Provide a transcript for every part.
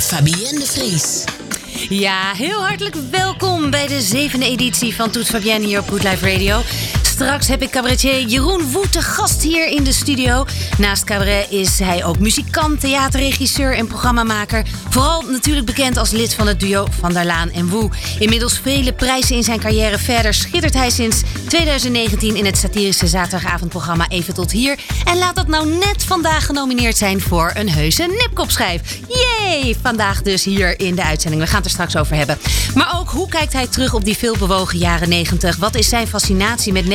Fabienne de Vries. Ja, heel hartelijk welkom bij de zevende editie van Toet Fabienne hier op Good Life Radio. Straks heb ik cabaretier Jeroen Woet te gast hier in de studio. Naast cabaret is hij ook muzikant, theaterregisseur en programmamaker. Vooral natuurlijk bekend als lid van het duo Van der Laan en Woe. Inmiddels vele prijzen in zijn carrière verder schittert hij sinds 2019 in het satirische zaterdagavondprogramma Even tot hier. En laat dat nou net vandaag genomineerd zijn voor een heuse nipkopschijf. Jee! Vandaag dus hier in de uitzending. We gaan het er straks over hebben. Maar ook hoe kijkt hij terug op die veelbewogen jaren 90? Wat is zijn fascinatie met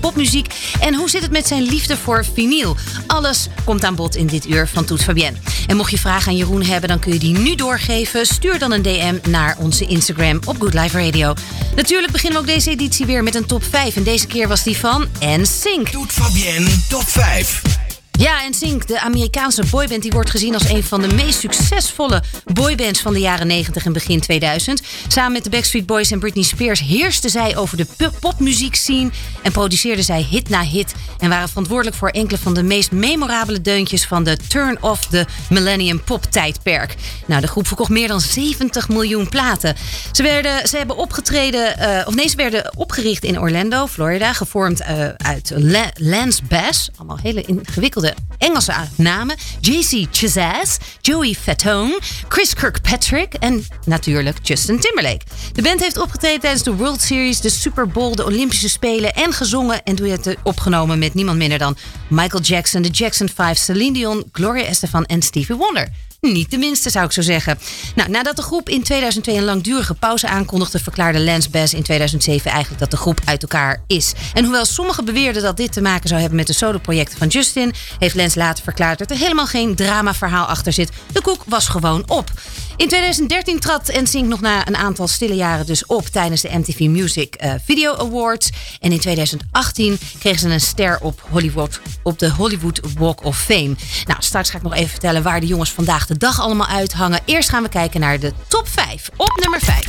Popmuziek? En hoe zit het met zijn liefde voor vinyl? Alles komt aan bod in dit uur van Toet Fabienne. En mocht je vragen aan Jeroen hebben, dan kun je die nu doorgeven. Stuur dan een DM naar onze Instagram op Good Life Radio. Natuurlijk beginnen we ook deze editie weer met een top 5. En deze keer was die van NSYNC. Toet Fabienne top 5. Ja, en Sync, de Amerikaanse boyband, die wordt gezien als een van de meest succesvolle boybands van de jaren 90 en begin 2000. Samen met de Backstreet Boys en Britney Spears heerste zij over de popmuziek scene en produceerde zij hit na hit en waren verantwoordelijk voor enkele van de meest memorabele deuntjes van de turn of the millennium pop tijdperk. Nou, de groep verkocht meer dan 70 miljoen platen. Ze, werden, ze hebben opgetreden, uh, of nee, ze werden opgericht in Orlando, Florida, gevormd uh, uit La Lance Bass, allemaal hele ingewikkelde Engelse namen. JC Chazaz, Joey Fatone, Chris Kirkpatrick en natuurlijk Justin Timberlake. De band heeft opgetreden tijdens de World Series, de Super Bowl, de Olympische Spelen en gezongen en duetten opgenomen met niemand minder dan Michael Jackson, de Jackson 5, Celine Dion, Gloria Estefan en Stevie Wonder. Niet de minste, zou ik zo zeggen. Nou, nadat de groep in 2002 een langdurige pauze aankondigde, verklaarde Lance Bass in 2007 eigenlijk dat de groep uit elkaar is. En hoewel sommigen beweerden dat dit te maken zou hebben met de solo-projecten van Justin, heeft Lance later verklaard dat er helemaal geen dramaverhaal achter zit. De koek was gewoon op. In 2013 trad NSYNC nog na een aantal stille jaren dus op tijdens de MTV Music uh, Video Awards. En in 2018 kregen ze een ster op Hollywood, op de Hollywood Walk of Fame. Nou, straks ga ik nog even vertellen waar de jongens vandaag de dag allemaal uithangen. Eerst gaan we kijken naar de top 5. Op nummer 5.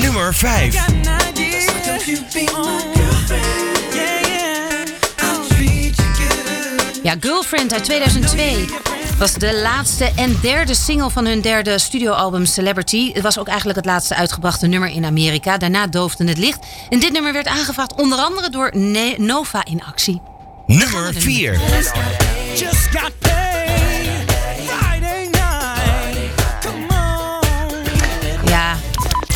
Nummer 5. Ja, Girlfriend uit 2002 was de laatste en derde single van hun derde studioalbum Celebrity. Het was ook eigenlijk het laatste uitgebrachte nummer in Amerika. Daarna doofde het licht. En dit nummer werd aangevraagd onder andere door ne Nova in actie. Nummer 4. Just got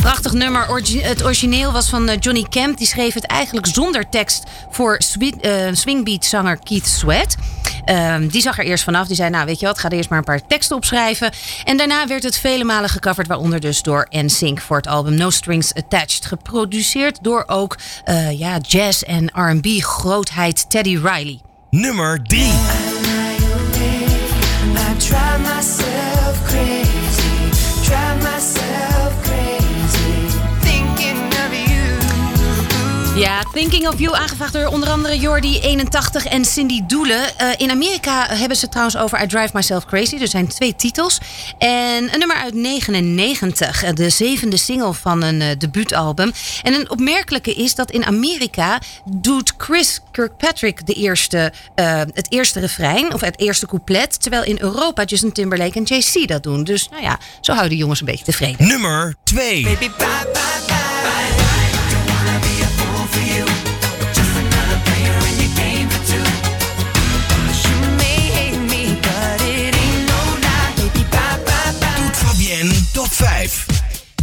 Prachtig nummer. het origineel was van eh, Johnny Camp. Die schreef het eigenlijk zonder tekst voor uh, swingbeat-zanger Keith Sweat. Um, die zag er eerst vanaf. Die zei, nou weet je wat, ga er eerst maar een paar teksten opschrijven. En daarna werd het vele malen gecoverd, waaronder dus door NSYNC voor het album No Strings Attached. Geproduceerd door ook uh, ja, jazz en R&B grootheid Teddy Riley. Nummer 3. Ja, Thinking of You, aangevraagd door onder andere Jordi 81 en Cindy Doelen. Uh, in Amerika hebben ze trouwens over I Drive Myself Crazy. Er zijn twee titels. En een nummer uit 99, eh, de zevende single van een uh, debuutalbum. En een opmerkelijke is dat in Amerika doet Chris Kirkpatrick de eerste, uh, het eerste refrein, of het eerste couplet. Terwijl in Europa Justin Timberlake en JC dat doen. Dus nou ja, zo houden de jongens een beetje tevreden. Nummer 2. Baby, bye, bye, bye. 5.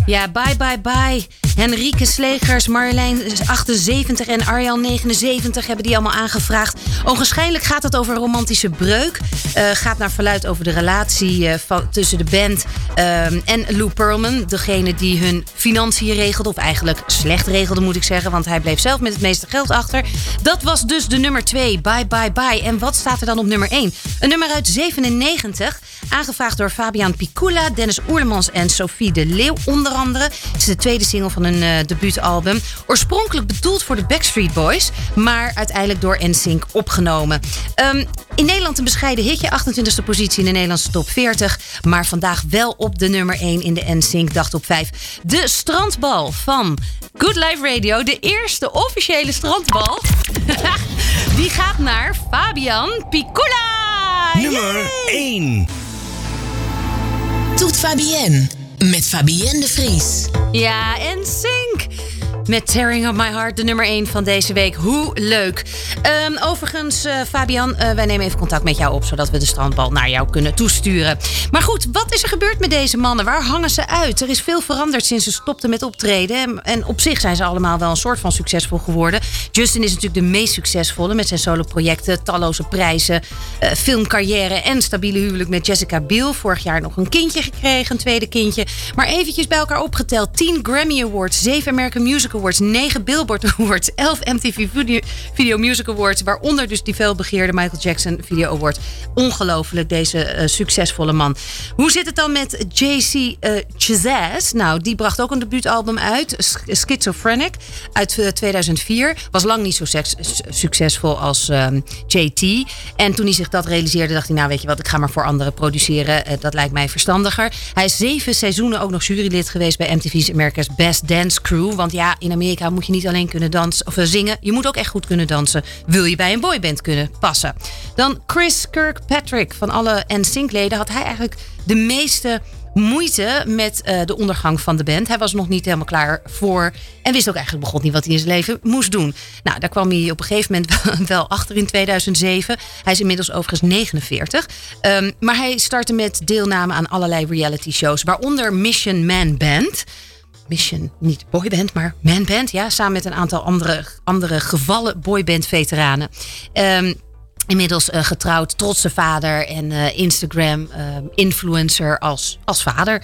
Ja, bye bye bye. Henrike Slegers, Marjolein 78 en Arjan 79 hebben die allemaal aangevraagd. Onwaarschijnlijk gaat het over romantische breuk. Uh, gaat naar verluid over de relatie uh, van, tussen de band uh, en Lou Pearlman. Degene die hun financiën regelde. Of eigenlijk slecht regelde moet ik zeggen. Want hij bleef zelf met het meeste geld achter. Dat was dus de nummer 2. Bye bye bye. En wat staat er dan op nummer 1? Een nummer uit 97. Aangevraagd door Fabian Picula, Dennis Oerlemans en Sophie de Leeuw onder andere. Het is de tweede single van een uh, debuutalbum. Oorspronkelijk bedoeld voor de Backstreet Boys, maar uiteindelijk door NSYNC opgenomen. Um, in Nederland een bescheiden hitje, 28e positie in de Nederlandse top 40. Maar vandaag wel op de nummer 1 in de NSYNC dag top 5. De strandbal van Good Life Radio. De eerste officiële strandbal. Die gaat naar Fabian Picula. Nummer 1. Toet Fabienne met Fabienne de Vries. Ja, en Sync. Met Tearing Up My Heart, de nummer 1 van deze week. Hoe leuk. Um, overigens, uh, Fabian, uh, wij nemen even contact met jou op... zodat we de strandbal naar jou kunnen toesturen. Maar goed, wat is er gebeurd met deze mannen? Waar hangen ze uit? Er is veel veranderd sinds ze stopten met optreden. En op zich zijn ze allemaal wel een soort van succesvol geworden. Justin is natuurlijk de meest succesvolle... met zijn soloprojecten, talloze prijzen, uh, filmcarrière... en stabiele huwelijk met Jessica Biel. Vorig jaar nog een kindje gekregen, een tweede kindje. Maar eventjes bij elkaar opgeteld. 10 Grammy Awards, 7 American Music Awards, 9 Billboard Awards, 11 MTV Video, Music Awards, waaronder dus die veelbegeerde Michael Jackson Video Award. Ongelooflijk, deze uh, succesvolle man. Hoe zit het dan met JC uh, Chazaz? Nou, die bracht ook een debuutalbum uit, Schizophrenic, uit uh, 2004. Was lang niet zo succesvol als um, JT. En toen hij zich dat realiseerde, dacht hij, nou weet je wat, ik ga maar voor anderen produceren. Dat lijkt mij verstandiger. Hij is zeven seizoenen ook nog jurylid geweest bij MTV's America's Best Dance Crew. Want ja, in Amerika moet je niet alleen kunnen dansen of zingen. Je moet ook echt goed kunnen dansen. Wil je bij een boyband kunnen passen. Dan Chris Kirkpatrick. Van alle NSYNC-leden had hij eigenlijk de meeste moeite met uh, de ondergang van de band. Hij was nog niet helemaal klaar voor. En wist ook eigenlijk begon niet wat hij in zijn leven moest doen. Nou, daar kwam hij op een gegeven moment wel achter in 2007. Hij is inmiddels overigens 49. Um, maar hij startte met deelname aan allerlei reality shows. Waaronder Mission Man Band. Mission, niet boyband, maar manband. Ja, samen met een aantal andere, andere gevallen boyband-veteranen. Um, inmiddels uh, getrouwd, trotse vader en uh, Instagram-influencer uh, als, als vader.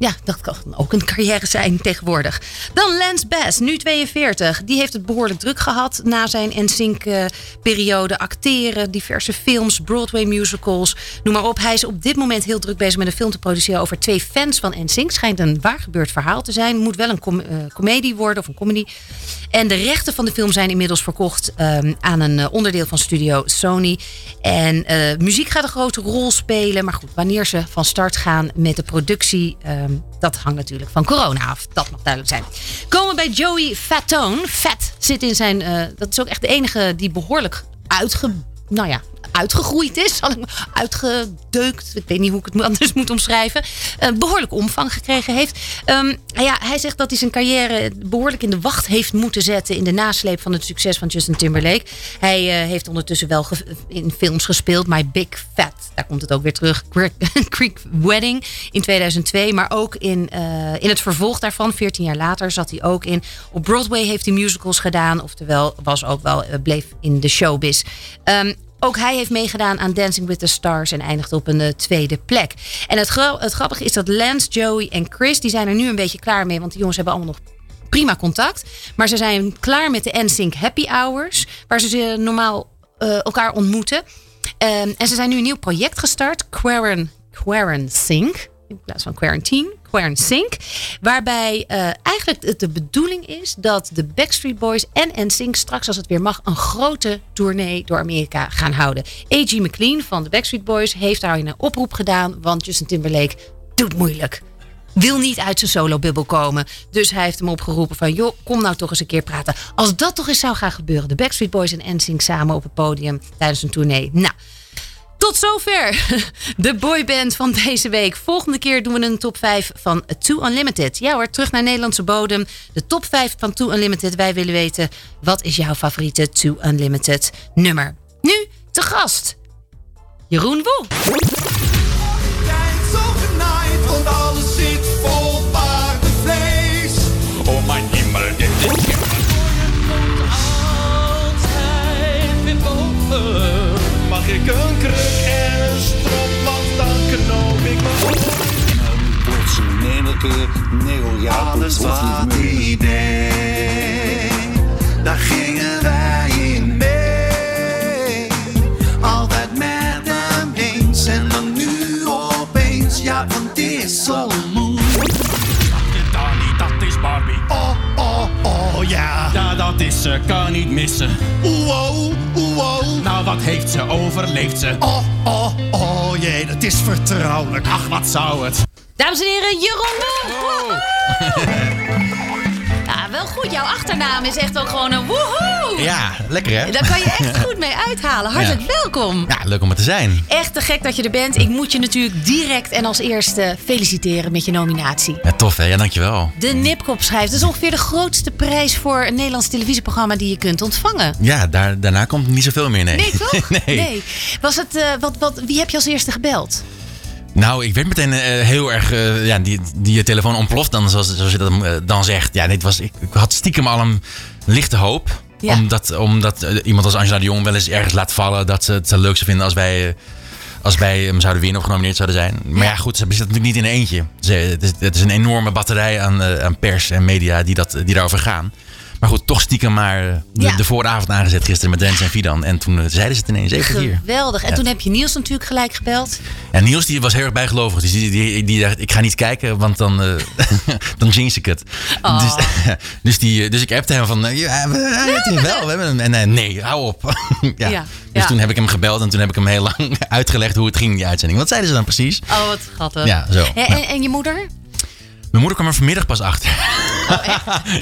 Ja, dat kan ook een carrière zijn tegenwoordig. Dan Lance Bass, nu 42. Die heeft het behoorlijk druk gehad na zijn NSYNC-periode. Acteren, diverse films, Broadway musicals, noem maar op. Hij is op dit moment heel druk bezig met een film te produceren over twee fans van NSYNC. Schijnt een waargebeurd verhaal te zijn. Moet wel een com comedie worden of een comedy. En de rechten van de film zijn inmiddels verkocht um, aan een onderdeel van studio Sony. En muziek gaat een grote rol spelen. Maar goed, wanneer ze van start gaan met de productie... Um, dat hangt natuurlijk van corona af. Dat mag duidelijk zijn. Komen we bij Joey Fatone. Fat zit in zijn... Uh, dat is ook echt de enige die behoorlijk uitge... Nou ja, uitgegroeid is. Uitgedeukt. Ik weet niet hoe ik het anders moet omschrijven. Uh, behoorlijk omvang gekregen heeft. Um, ja, hij zegt dat hij zijn carrière behoorlijk in de wacht heeft moeten zetten. In de nasleep van het succes van Justin Timberlake. Hij uh, heeft ondertussen wel in films gespeeld. My Big Fat. Daar komt het ook weer terug. Creek Wedding in 2002. Maar ook in, uh, in het vervolg daarvan. 14 jaar later zat hij ook in. Op Broadway heeft hij musicals gedaan. Oftewel was ook wel, bleef in de showbiz. Um, ook hij heeft meegedaan aan Dancing with the Stars en eindigt op een uh, tweede plek. En het, het grappige is dat Lance, Joey en Chris, die zijn er nu een beetje klaar mee. Want die jongens hebben allemaal nog prima contact. Maar ze zijn klaar met de NSYNC Happy Hours. Waar ze normaal uh, elkaar ontmoeten. Um, en ze zijn nu een nieuw project gestart. Quarren Sync. In plaats van Quarantine. Quarren Sync. Waarbij uh, eigenlijk de bedoeling is dat de Backstreet Boys en NSYNC straks als het weer mag een grote tournee door Amerika gaan houden. A.G. McLean van de Backstreet Boys heeft daar een oproep gedaan. Want Justin Timberlake doet moeilijk wil niet uit zijn solo-bubbel komen. Dus hij heeft hem opgeroepen van... joh, kom nou toch eens een keer praten. Als dat toch eens zou gaan gebeuren. De Backstreet Boys en NSYNC samen op het podium tijdens een tournee. Nou, tot zover de boyband van deze week. Volgende keer doen we een top 5 van Too Unlimited. Ja hoor, terug naar Nederlandse bodem. De top 5 van Too Unlimited. Wij willen weten, wat is jouw favoriete Too Unlimited nummer? Nu, te gast, Jeroen Woe. und alles ik een kruk en een strop, want dan knoop ik me op. Plotseling neem ik een neel, ja, Alles wat idee, daar gingen wij in mee. Altijd met hem eens en dan nu opeens, ja, want het is zo moe. Danny, dat is Barbie. Oh, oh, oh, ja. Dat is ze, kan niet missen. Oeh, oeh, Nou, wat heeft ze, overleeft ze? oh, oh, oh, jee, dat is vertrouwelijk. Ach, wat zou het? Dames en heren, Jeroen. Ja, wel goed. Jouw achternaam is echt ook gewoon een woehoe. Ja, lekker hè? Daar kan je echt goed mee uithalen. Hartelijk welkom. Ja, leuk om er te zijn. Echt te gek dat je er bent. Ik moet je natuurlijk direct en als eerste feliciteren met je nominatie. Ja, tof hè? Ja, dankjewel. De Nipkop schrijft. Dat is ongeveer de grootste prijs voor een Nederlands televisieprogramma die je kunt ontvangen. Ja, daar, daarna komt niet zoveel meer, nee. Nee, toch? nee. Was het, eh, wat, wat, wie heb je als eerste gebeld? Nou, ik werd meteen eh, heel erg... eh, ja, die, die je telefoon ontploft dan, zoals, zoals je dat eh, dan zegt. Ja, dit was, ik, ik had stiekem al een lichte hoop. Ja. Omdat, omdat iemand als Angela de Jong wel eens ergens laat vallen... dat ze het zou leuk zou vinden als wij... als wij hem zouden winnen of genomineerd zouden zijn. Maar ja, goed, ze zit natuurlijk niet in eentje. Ze, het, is, het is een enorme batterij aan, aan pers en media die, dat, die daarover gaan. Maar goed, toch stiekem maar eh, de, Ja. de vooravond aangezet gisteren met Rens en Fidan. En toen eh, zeiden ze het ineens, zeker hier. Geweldig. En Ja. toen heb je Niels natuurlijk gelijk gebeld. En Niels die was heel erg bijgelovig. Dus die, die, die dacht, ik ga niet kijken, want dan, eh dan jinx ik het. Oh. Dus, dus, die, dus ik appte hem van, ja, we, hij wel. We hebben hem. En nee, hou op. ja. Ja, Dus toen heb ik hem gebeld en toen heb ik hem heel lang uitgelegd hoe het ging, die uitzending. Wat zeiden ze dan precies? Oh, wat schattig. Ja, zo. En, en, en je moeder? Mijn moeder kwam er vanmiddag pas achter.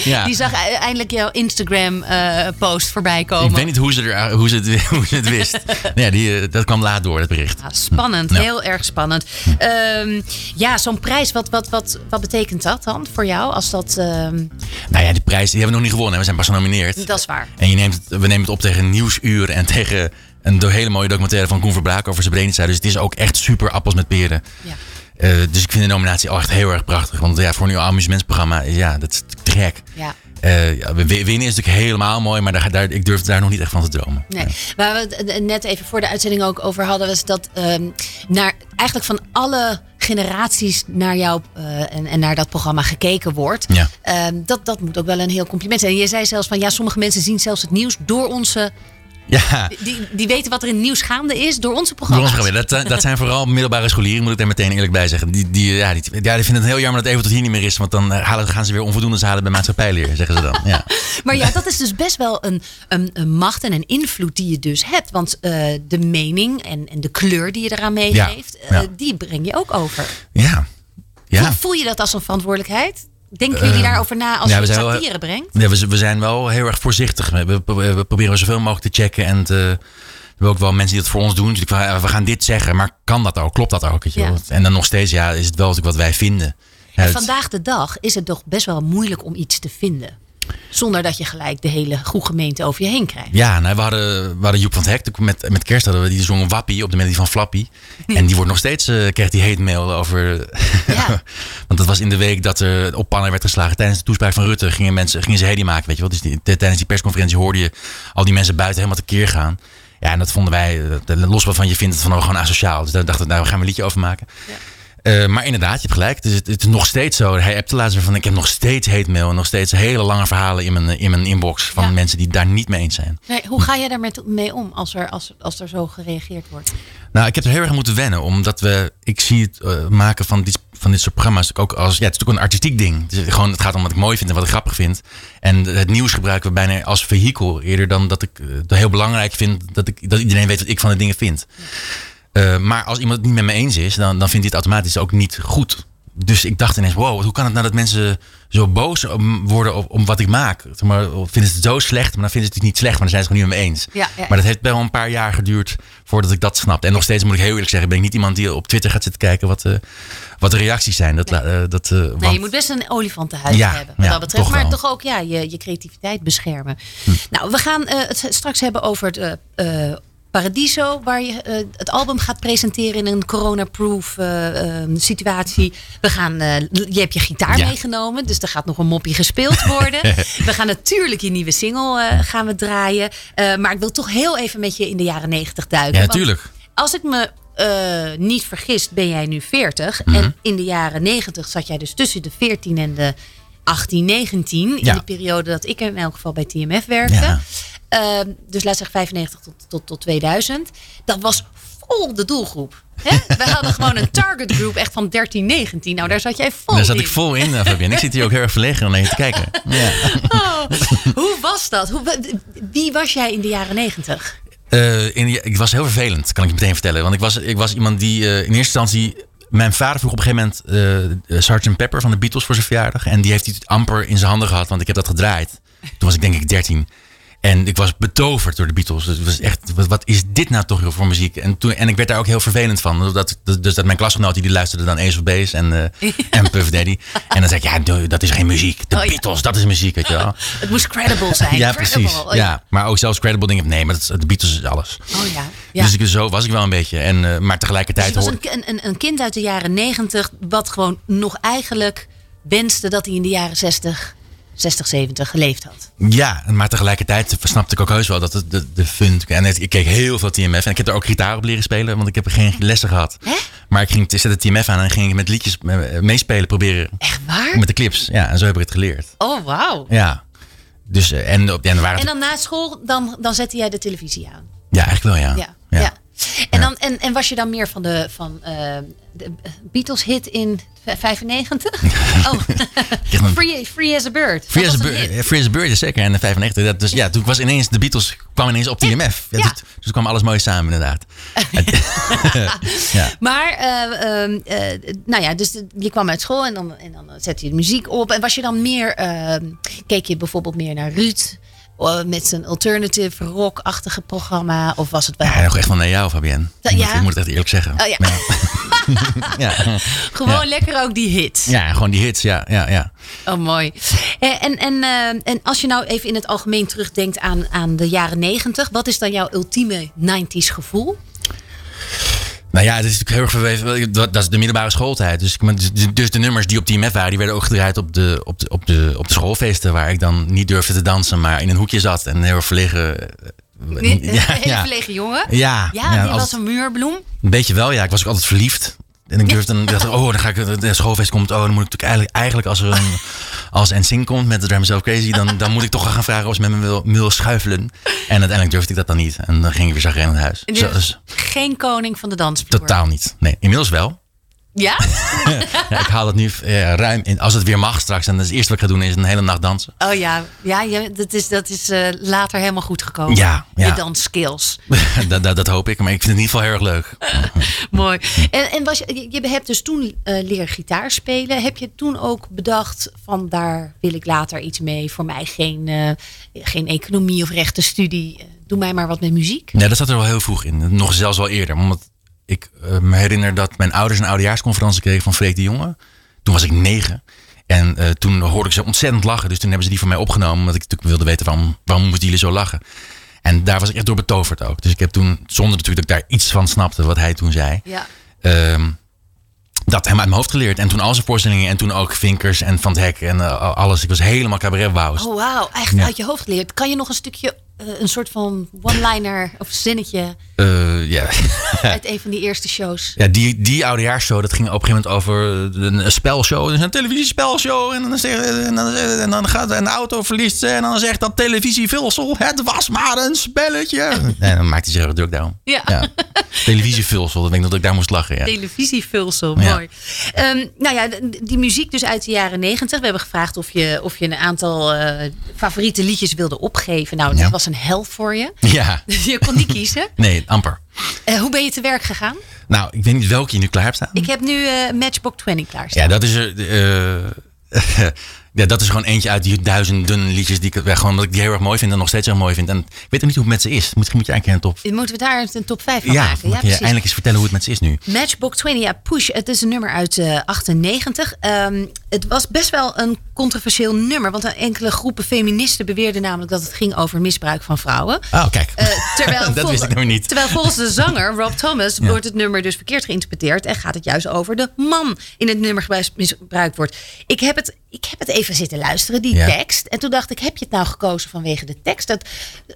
ja. Die zag e- eindelijk jouw Instagram-post voorbij komen. Ik weet niet hoe ze, er, hoe ze, het, hoe ze het wist. Ja, die, eh, dat kwam laat door, het bericht. Ah, spannend, Ja. heel erg spannend. Ehm, ja, zo'n prijs, wat, wat, wat, wat betekent dat dan voor jou? Als dat, ehm, Nou ja, die prijs die hebben we nog niet gewonnen. We zijn pas genomineerd. dat is waar. En je neemt het, we nemen het op tegen Nieuwsuur en tegen een hele mooie documentaire van Koen Verbraak over Srebrenica. Dus het is ook echt super appels met peren. Ja. Eh, dus ik vind de nominatie al echt heel erg prachtig. Want ja, voor een nieuw amusementsprogramma, ja, dat is te gek. Ja. Eh, ja, we- winnen is natuurlijk helemaal mooi, maar daar, daar, ik durf daar nog niet echt van te dromen. Nee. Waar we het eh, net even voor de uitzending ook over hadden, was dat ehm, naar, eigenlijk van alle generaties naar jou en, en naar dat programma gekeken wordt. Ja. Ehm, dat, dat moet ook wel een heel compliment zijn. En je zei zelfs van ja, sommige mensen zien zelfs het nieuws door onze. Ja, Die, die weten wat er in het nieuws gaande is door onze programma's. Dat, eh, dat zijn vooral middelbare scholieren, moet ik daar meteen eerlijk bij zeggen. Die, die, ja, die, ja, die vinden het heel jammer dat even tot hier niet meer is. Want dan eh, halen, gaan ze weer onvoldoende halen bij maatschappijleer, zeggen ze dan. Ja. Maar ja, dat is dus best wel een, een, een macht en een invloed die je dus hebt. Want eh, de mening en, en de kleur die je eraan meegeeft, Ja, die breng je ook over. Ja. ja. Voel, voel je dat als een verantwoordelijkheid? Denken jullie daarover na als ja, je we zijn wel- satire brengt? Ja, we, we zijn wel heel erg voorzichtig. We, we, we proberen zoveel mogelijk te checken. En te, we hebben ook wel mensen die dat voor ons doen. Dus van, we gaan dit zeggen, maar kan dat ook? Klopt dat ook? Ja. En dan nog steeds, ja, is het wel wat wij vinden. Ja, En het- vandaag de dag is het toch best wel moeilijk om iets te vinden. Zonder dat je gelijk de hele goede gemeente over je heen krijgt. Ja, nou, we, hadden, we hadden Joep van het Hek. Met, met kerst hadden we die zongen Wappie op de melodie van Flappy. En die wordt nog steeds, eh krijgt die hate mail over... Ja. Want dat was in de week dat er op pannen werd geslagen. Tijdens de toespraak van Rutte gingen, mensen, gingen ze hedy maken, weet je wel. Dus die, tijdens die persconferentie hoorde je al die mensen buiten helemaal tekeer gaan. Ja, en dat vonden wij, eh, los van je vindt het van gewoon asociaal. Dus daar dachten we, nou, gaan we een liedje over maken. Eh, maar inderdaad, je hebt gelijk. Het is, het is nog steeds zo. Hij appte laatst weer van, ik heb nog steeds hate mail. En nog steeds hele lange verhalen in mijn, in mijn inbox. Van Ja. mensen die daar niet mee eens zijn. Nee, hoe ga je daarmee mee om als er, als, als er zo gereageerd wordt? Nou, ik heb er heel erg aan moeten wennen. Omdat we, ik zie het eh, maken van dit, van dit soort programma's ook als, ja, het is natuurlijk een artistiek ding. Het, is gewoon, het gaat om wat ik mooi vind en wat ik grappig vind. En het nieuws gebruiken we bijna als vehikel. Eerder dan dat ik eh, het heel belangrijk vind dat, ik, dat iedereen weet wat ik van de dingen vind. Eh, maar als iemand het niet met me eens is, dan, dan vindt hij het automatisch ook niet goed. Dus ik dacht ineens, wow, hoe kan het nou dat mensen zo boos worden op, om wat ik maak? Maar, vinden ze het zo slecht, maar dan vinden ze het niet slecht, maar dan zijn ze het gewoon niet met me eens. Ja, ja. Maar dat heeft wel een paar jaar geduurd voordat ik dat snapte. En nog steeds moet ik heel eerlijk zeggen, ben ik niet iemand die op Twitter gaat zitten kijken wat, eh, wat de reacties zijn. Dat, la- eh, dat, eh, Nee, want- je moet best een olifantenhuis Ja, hebben. Wat ja, dat betreft. toch Maar wel. toch ook ja, je, je creativiteit beschermen. Nou, we gaan het straks hebben over het Paradiso. Waar je eh, het album gaat presenteren in een corona-proof eh, eh, situatie. We gaan, eh, je hebt je gitaar Ja. meegenomen. Dus er gaat nog een moppie gespeeld worden. we gaan natuurlijk je nieuwe single gaan we draaien. Maar ik wil toch heel even met je in de jaren negentig duiken. Ja, natuurlijk. als ik me niet vergis, ben jij nu 40. Mhm. En in de jaren 90 zat jij dus tussen de 14 en de 18, 19. In Ja. de periode dat ik in elk geval bij TMF werkte. Ja. Ehm, dus laat zeggen 95 tot, tot, tot 2000. Dat was vol de doelgroep. Hè? We hadden gewoon een target group echt van 13, 19. Nou, daar zat jij vol Daar zat in. ik vol in, eh, Fabienne. Ik zit hier ook heel erg verlegen om naar je te kijken. Ja. Oh, hoe was dat? Hoe, wie was jij in de jaren 90? Eh, in, ik was heel vervelend, kan ik je meteen vertellen. Want ik was, ik was iemand die eh, in eerste instantie mijn vader vroeg op een gegeven moment eh Sgt. Pepper van de Beatles voor zijn verjaardag. En die heeft hij amper in zijn handen gehad, want ik heb dat gedraaid. Toen was ik denk ik 13. En ik was betoverd door de Beatles. Het was echt, wat, wat is dit nou toch voor muziek? En, toen, en ik werd daar ook heel vervelend van. Dat, dus dat mijn klasgenoten die luisterden dan Ace of Base en, en Puff Daddy. En dan zei ik, ja, dat is geen muziek. De Oh, ja. Beatles, dat is muziek, weet je wel. Het moest credible zijn. Ja, Credible. precies. Oh, Ja, maar ook zelfs credible dingen. Nee, maar dat, de Beatles is alles. Oh ja. Dus ik, zo was ik wel een beetje. En, eh, maar Dus tegelijkertijd je was hoor- een, een, een, kind uit de jaren negentig, wat gewoon nog eigenlijk wenste dat hij in de jaren 60, 60, 70 geleefd had. Ja, maar tegelijkertijd snapte ik ook heus wel dat het de, de fun... En het- ik keek heel veel TMF en ik heb er ook gitaar op leren spelen, want ik heb er geen lessen gehad. Hè? Maar ik ging zette TMF aan en ging ik met liedjes eh, meespelen proberen. Echt waar? Met de clips. Ja, en zo heb ik het geleerd. Oh, wauw. Ja. Dus, eh, en, op- en waren En dan na school, dan, dan zette jij de televisie aan. Ja, eigenlijk wel, ja. Ja. ja. En, dan, en, en was je dan meer van de, van, eh, de Beatles hit in 95? Oh, free, free as a Bird. Free Dat as, a Bird. Free as a Bird is zeker. En de 95. Dat, dus ja, toen was ineens de Beatles kwam ineens op. Ja, Ja. Dus, dus toen kwam alles mooi samen inderdaad. ja. Maar, eh, ehm, eh, nou ja, dus je kwam uit school en dan, en dan zette je de muziek op. En was je dan meer, ehm, keek je bijvoorbeeld meer naar Ruud? Eh, met zijn alternative rock-achtige programma? Of was het wel Ja, nog echt wel naar jou, Fabienne. Ja. Ik moet, het echt eerlijk zeggen. Oh, ja. ja. gewoon lekker ook die hits? Ja, gewoon die hits, ja. ja, ja. Oh, mooi. Eh, En, en, eh, en als je nou even in het algemeen terugdenkt aan, aan de jaren negentig, wat is dan jouw ultieme 90s gevoel? Nou ja, het is natuurlijk heel erg verweven. Dat, dat is de middelbare schooltijd. Dus, dus- dus de nummers die op TMF waren, die werden ook gedraaid op de, op, de, op, de, op de schoolfeesten. Waar ik dan niet durfde te dansen, maar in een hoekje zat en heel verlegen. eh, Een Ja, verlegen jongen? Ja, Ja, ja, die als- was een muurbloem. Een beetje wel, ja. Ik was ook altijd verliefd. En ik durfde dan, dacht, oh, dan ga ik, de schoolfeest komt, oh, dan moet ik natuurlijk eigenlijk, eigenlijk als er een, als NSYNC komt met de Drum Myself Crazy, dan, dan moet ik toch gaan vragen of ze met me wil, wil schuifelen. En uiteindelijk durfde ik dat dan niet. En dan ging ik weer zagrijnig naar huis. Zo, dus, geen koning van de dansvloer. totaal niet. Nee, inmiddels wel. Ja? Ja, ik haal dat nu eh, ruim in. Als het weer mag straks. En het eerste wat ik ga doen is een hele nacht dansen. Oh ja, ja dat is, dat is eh, later helemaal goed gekomen. Ja, ja. Je dansskills. dat, dat, dat hoop ik. Maar ik vind het in ieder geval heel erg leuk. Mooi. En, en was, je, je hebt dus toen eh leren gitaar spelen. Heb je toen ook bedacht van daar wil ik later iets mee. Voor mij geen, geen economie of rechtenstudie. Doe mij maar wat met muziek. Nee, dat zat er wel heel vroeg in. Nog zelfs wel eerder. Omdat ik eh, me herinner dat mijn ouders een oudejaarsconferentie kregen van Freek de Jonge. Toen was ik negen. En eh, toen hoorde ik ze ontzettend lachen. Dus toen hebben ze die voor mij opgenomen. Omdat ik natuurlijk wilde weten waarom, waarom moeten jullie zo lachen. En daar was ik echt door betoverd ook. Dus ik heb toen, zonder natuurlijk dat ik daar iets van snapte wat hij toen zei. Ja. ehm, dat hem uit mijn hoofd geleerd. En toen al zijn voorstellingen. En toen ook Vinkers en Van het Hek en eh, alles. Ik was helemaal cabaretwous. Oh wauw, echt Ja. uit je hoofd geleerd. Kan je nog een stukje, een soort van one-liner of zinnetje Eh, ja. uit een van die eerste shows? Ja, die, die oudejaarsshow, dat ging op een gegeven moment over een, een spelshow. Dus een televisiespelshow. En dan, zeg, en, dan, en dan gaat een auto verliest. En dan zegt dat televisievulsel, het was maar een spelletje. En dan maakt hij zich erg druk daarom. Ja. Televisievulsel, dat denk ik dat ik daar moest lachen. Ja. Televisievulsel, Ja. mooi. Ehm, nou ja, die muziek dus uit de jaren negentig. We hebben gevraagd of je, of je een aantal eh, favoriete liedjes wilde opgeven. Nou, dat Ja. was een hel voor je. ja, Dus je kon niet kiezen. nee, amper. Eh, hoe ben je te werk gegaan? Nou, ik weet niet welke je nu klaar hebt staan. Ik heb nu eh, Matchbox 20 klaarstaan. Ja, dat is er. ja, dat is gewoon eentje uit die duizenden liedjes die ik ja, gewoon dat ik die heel erg mooi vind en nog steeds heel mooi vind. En ik weet ook niet hoe het met ze is. Misschien moet je eigenlijk een top. Moeten we daar een top 5 van Ja, maken? je eindelijk eens vertellen hoe het met ze is nu. Matchbox 20, ja, Push. Het is een nummer uit eh 98. Ehm, het was best wel een controversieel nummer. Want enkele groepen feministen beweerden namelijk dat het ging over misbruik van vrouwen. Oh, kijk. Eh, terwijl, dat vol- wist ik nog niet. terwijl volgens de zanger Rob Thomas wordt het nummer dus verkeerd geïnterpreteerd. En gaat het juist over de man in het nummer misbruikt wordt. Ik heb het, ik heb het even zitten luisteren, die Ja. tekst. En toen dacht ik, heb je het nou gekozen vanwege de tekst? Dat,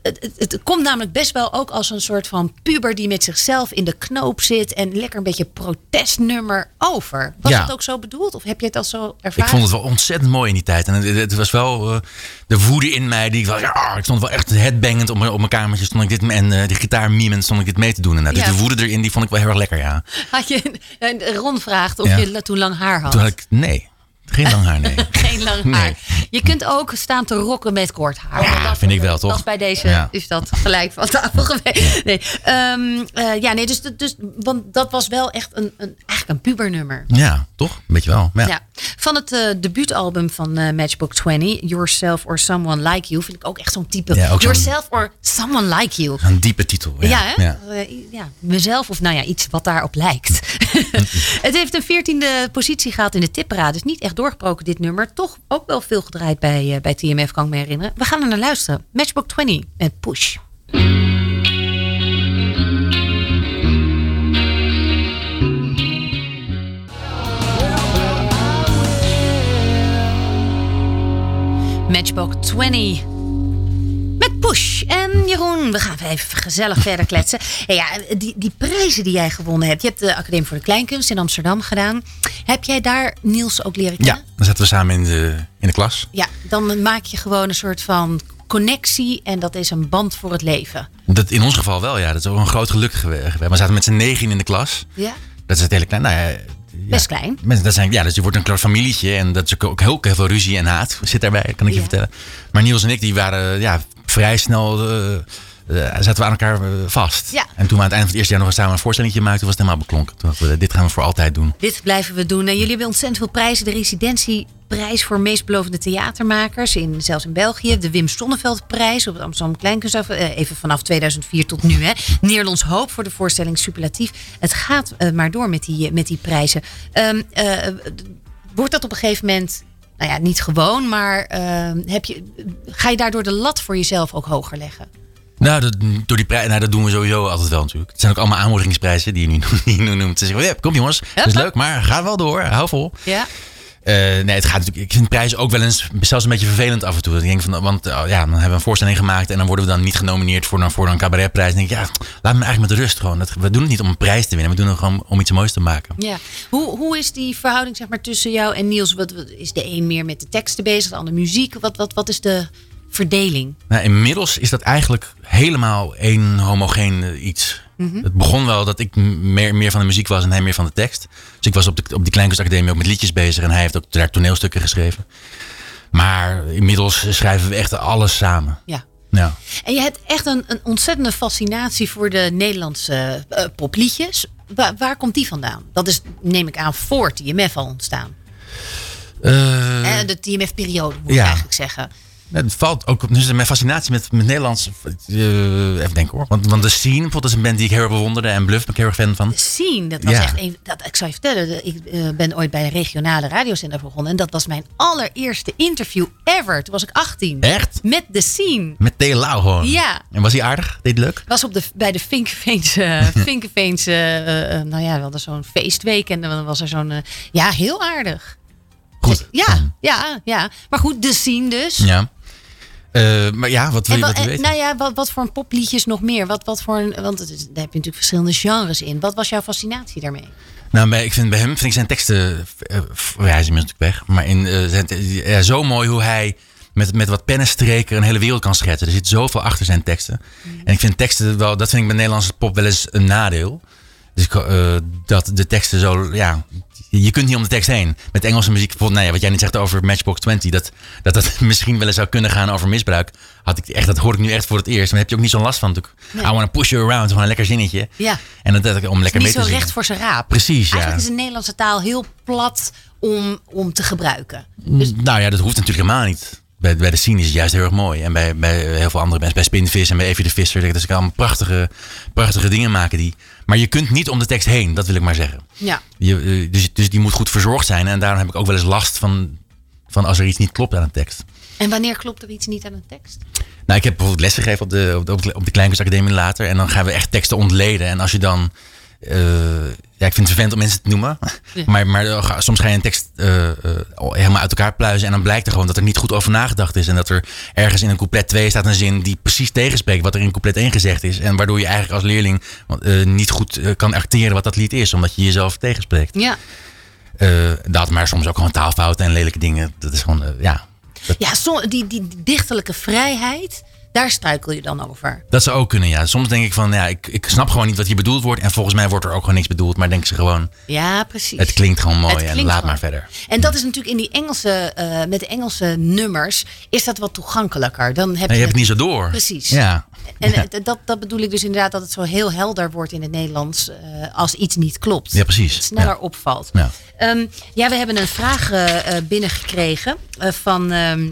het, het, het komt namelijk best wel ook als een soort van puber die met zichzelf in de knoop zit. En lekker een beetje protestnummer over. Was Ja. het ook zo bedoeld? Of heb je het al zo Ik ervaren? vond het wel ontzettend mooi in die tijd. En het, het was wel eh, de woede in mij. Die was, ja, ik stond wel echt headbangend op mijn, op mijn kamertje. Stond ik dit, en eh die gitaar mimend stond ik dit mee te doen. En, dus Ja. de woede erin, die vond ik wel heel erg lekker, ja. Had je, en Ron vraagt of je toen lang haar had. Toen had ik, nee. Geen lang haar, nee. Geen lang Nee. haar. Je kunt ook staan te rocken met kort haar. Ja, Dat- vind ik wel, toch? Dat bij deze Ja. is dat gelijk van tafel geweest. Nee, Ehm, eh, ja, nee dus, dus want dat was wel echt een, een, eigenlijk een pubernummer. Ja, toch? Een beetje wel. Ja. Ja. Van het eh, debuutalbum van eh, Matchbook 20, Yourself or Someone Like You, vind ik ook echt zo'n type. Ja, Yourself or Someone Like You. Een diepe titel. Ja, Ja, hè? Ja. Ja, mezelf of nou ja, iets wat daarop lijkt. het heeft een veertiende positie gehad in de tipparade. Dus niet echt doorgebroken dit nummer. Toch ook wel veel gedraaid bij, eh, bij TMF, kan ik me herinneren. We gaan er naar luisteren. Matchbook 20 met Push. Matchbook 20 met Push. En Jeroen, we gaan even gezellig verder kletsen. Hey, ja, die, die prijzen die jij gewonnen hebt. Je hebt de Academie voor de Kleinkunst in Amsterdam gedaan. Heb jij daar Niels ook leren ja, kennen? dan zaten we samen in de, in de klas. Ja, dan maak je gewoon een soort van connectie. En dat is een band voor het leven. Dat in ons geval wel, ja. Dat is ook een groot geluk geweest. We zaten met z'n negen in de klas. Ja, Dat is het hele klein. Nou ja, best klein. Mensen, dat zijn, ja, dus je wordt een klein familietje en dat is ook heel, heel veel ruzie en haat zit daarbij, kan ik je Ja. vertellen. Maar Niels en ik, die waren ja, vrij snel, eh, zaten we aan elkaar eh, vast. Ja. En toen we aan het eind van het eerste jaar nog eens samen een voorstelling maakten, was het helemaal beklonken. Toen dachten we, dit gaan we voor altijd doen. Dit blijven we doen. En jullie hebben ontzettend veel prijzen. De residentieprijs voor meest belovende theatermakers. In, zelfs in België. De Wim Sonneveld-prijs op het Amsterdam Kleinkunst. eh, Even vanaf 2004 tot nu. Hè. Nederlands Hoop voor de voorstelling Superlatief. Het gaat maar door met die, met die prijzen. Ehm, eh, wordt dat op een gegeven moment... Nou ja, niet gewoon, maar ehm, heb je, ga je daardoor de lat voor jezelf ook hoger leggen? Nou, dat, door die prij- nou, dat doen we sowieso altijd wel natuurlijk. Het zijn ook allemaal aanmoedigingsprijzen die je nu, die je nu noemt. Ze zeggen, ja, kom jongens, dat is leuk, maar ga wel door, hou vol. Ja. Eh, nee, het gaat natuurlijk. Ik vind prijzen ook wel eens zelfs een beetje vervelend af en toe. Ik denk van, want oh, ja, dan hebben we een voorstelling gemaakt en dan worden we dan niet genomineerd voor, voor een cabaretprijs. Dan denk ik, ja, laat me eigenlijk met rust gewoon. Dat, we doen het niet om een prijs te winnen, we doen het gewoon om iets moois te maken. Ja. Hoe, hoe is die verhouding zeg maar, tussen jou en Niels? Wat, wat- is de een meer met de teksten bezig, de ander muziek? Wat, wat, wat is de verdeling? Nou, inmiddels is dat eigenlijk helemaal één homogeen iets. Het begon wel dat ik meer, meer van de muziek was en hij meer van de tekst. Dus ik was op, de, op die Kleinkunstacademie ook met liedjes bezig en hij heeft ook daar toneelstukken geschreven. Maar inmiddels schrijven we echt alles samen. Ja. Ja. En je hebt echt een, een ontzettende fascinatie voor de Nederlandse eh, popliedjes. Waar, waar komt die vandaan? Dat is, neem ik aan, voor TMF al ontstaan. Eh, Eh, de TMF-periode, moet ik eigenlijk zeggen. Het valt ook op. Dus mijn fascinatie met, met Nederlands. eh, even denken hoor. Want, want de Scene bijvoorbeeld is een band die ik heel erg bewonderde. En Bluff ben ik heel erg fan van. Scene, dat was Ja. echt een. Dat, ik zal je vertellen, de- ik eh, ben ooit bij een regionale radiozender begonnen. En dat was mijn allereerste interview ever. Toen was ik 18. Echt? Met de Scene. Met Theo Lau gewoon. Ja. En was hij aardig? Deed het leuk? was op de, bij de Vinkeveense eh, eh, nou ja, we hadden zo'n feestweek en dan was er zo'n, ja, heel aardig. Goed. Ja, ja, ja. Maar goed, de scene dus. Ja. Eh, maar ja, wat wil je, wat, wat en, weten? nou ja, wat, wat voor een popliedjes nog meer? Wat, wat voor een, want daar heb je natuurlijk verschillende genres in. Wat was jouw fascinatie daarmee? Nou, bij, ik vind bij hem vind ik zijn teksten. eh, ja, hij is inmiddels natuurlijk weg. Maar in, eh, zijn, ja, zo mooi hoe hij met, met wat pennenstreken een hele wereld kan schetsen. Er zit zoveel achter zijn teksten. Mm. En ik vind teksten wel, dat vind ik bij Nederlandse pop wel eens een nadeel. Dus dat de teksten zo, ja, je kunt niet om de tekst heen. Met Engelse muziek, bijvoorbeeld, nou ja, wat jij net zegt over Matchbox 20, dat, dat dat misschien wel eens zou kunnen gaan over misbruik. Had ik echt, dat hoor ik nu echt voor het eerst. Maar heb je ook niet zo'n last van natuurlijk. I wanna push you around, gewoon een lekker zinnetje. Ja. En dat, dat, om lekker Niet mee zo te zingen. recht voor zijn raap. Precies, ja. Eigenlijk is de Nederlandse taal heel plat om, om te gebruiken. Dus Nou ja, dat hoeft natuurlijk helemaal niet. Bij, bij de scene is het juist heel erg mooi. En bij, bij heel veel andere mensen, bij Spinvis en bij Evie de Visser, dat ze allemaal prachtige, prachtige dingen maken die. Maar je kunt niet om de tekst heen, dat wil ik maar zeggen. ja. Je, eh, dus, dus die moet goed verzorgd zijn. En daarom heb ik ook wel eens last van, van als er iets niet klopt aan een tekst. En wanneer klopt er iets niet aan een tekst? Nou, ik heb bijvoorbeeld lesgegeven op de, op de, op de, op de Kleinkunstacademie later. En dan gaan we echt teksten ontleden. En als je dan... eh, ja, ik vind het vervelend om mensen te noemen. Maar, maar eh, soms ga je een tekst eh, helemaal uit elkaar pluizen. En dan blijkt er gewoon dat er niet goed over nagedacht is. En dat er ergens in een couplet 2 staat een zin die precies tegenspreekt wat er in couplet 1 gezegd is. En waardoor je eigenlijk als leerling niet goed kan acteren wat dat lied is. Omdat je jezelf tegenspreekt. Ja. Dat, maar soms ook gewoon taalfouten en lelijke dingen. Dat is gewoon, ja. Ja, die, die, die dichterlijke vrijheid, Daar struikel je dan over. Dat zou ook kunnen, ja. Soms denk ik van, ja, ik, ik snap gewoon niet wat hier bedoeld wordt. En volgens mij wordt er ook gewoon niks bedoeld. Maar denken ze gewoon, Ja, precies. het klinkt gewoon mooi en laat gewoon. maar verder. En dat is natuurlijk in die Engelse, eh, met de Engelse nummers, is dat wat toegankelijker. Dan heb Nee, je, je hebt het niet zo door. Precies. Ja. En ja. eh, dat, dat bedoel ik dus inderdaad dat het zo heel helder wordt in het Nederlands eh, als iets niet klopt. Ja, precies. Het sneller Ja. opvalt. Ja. Ehm, ja, we hebben een vraag eh, binnengekregen van ehm,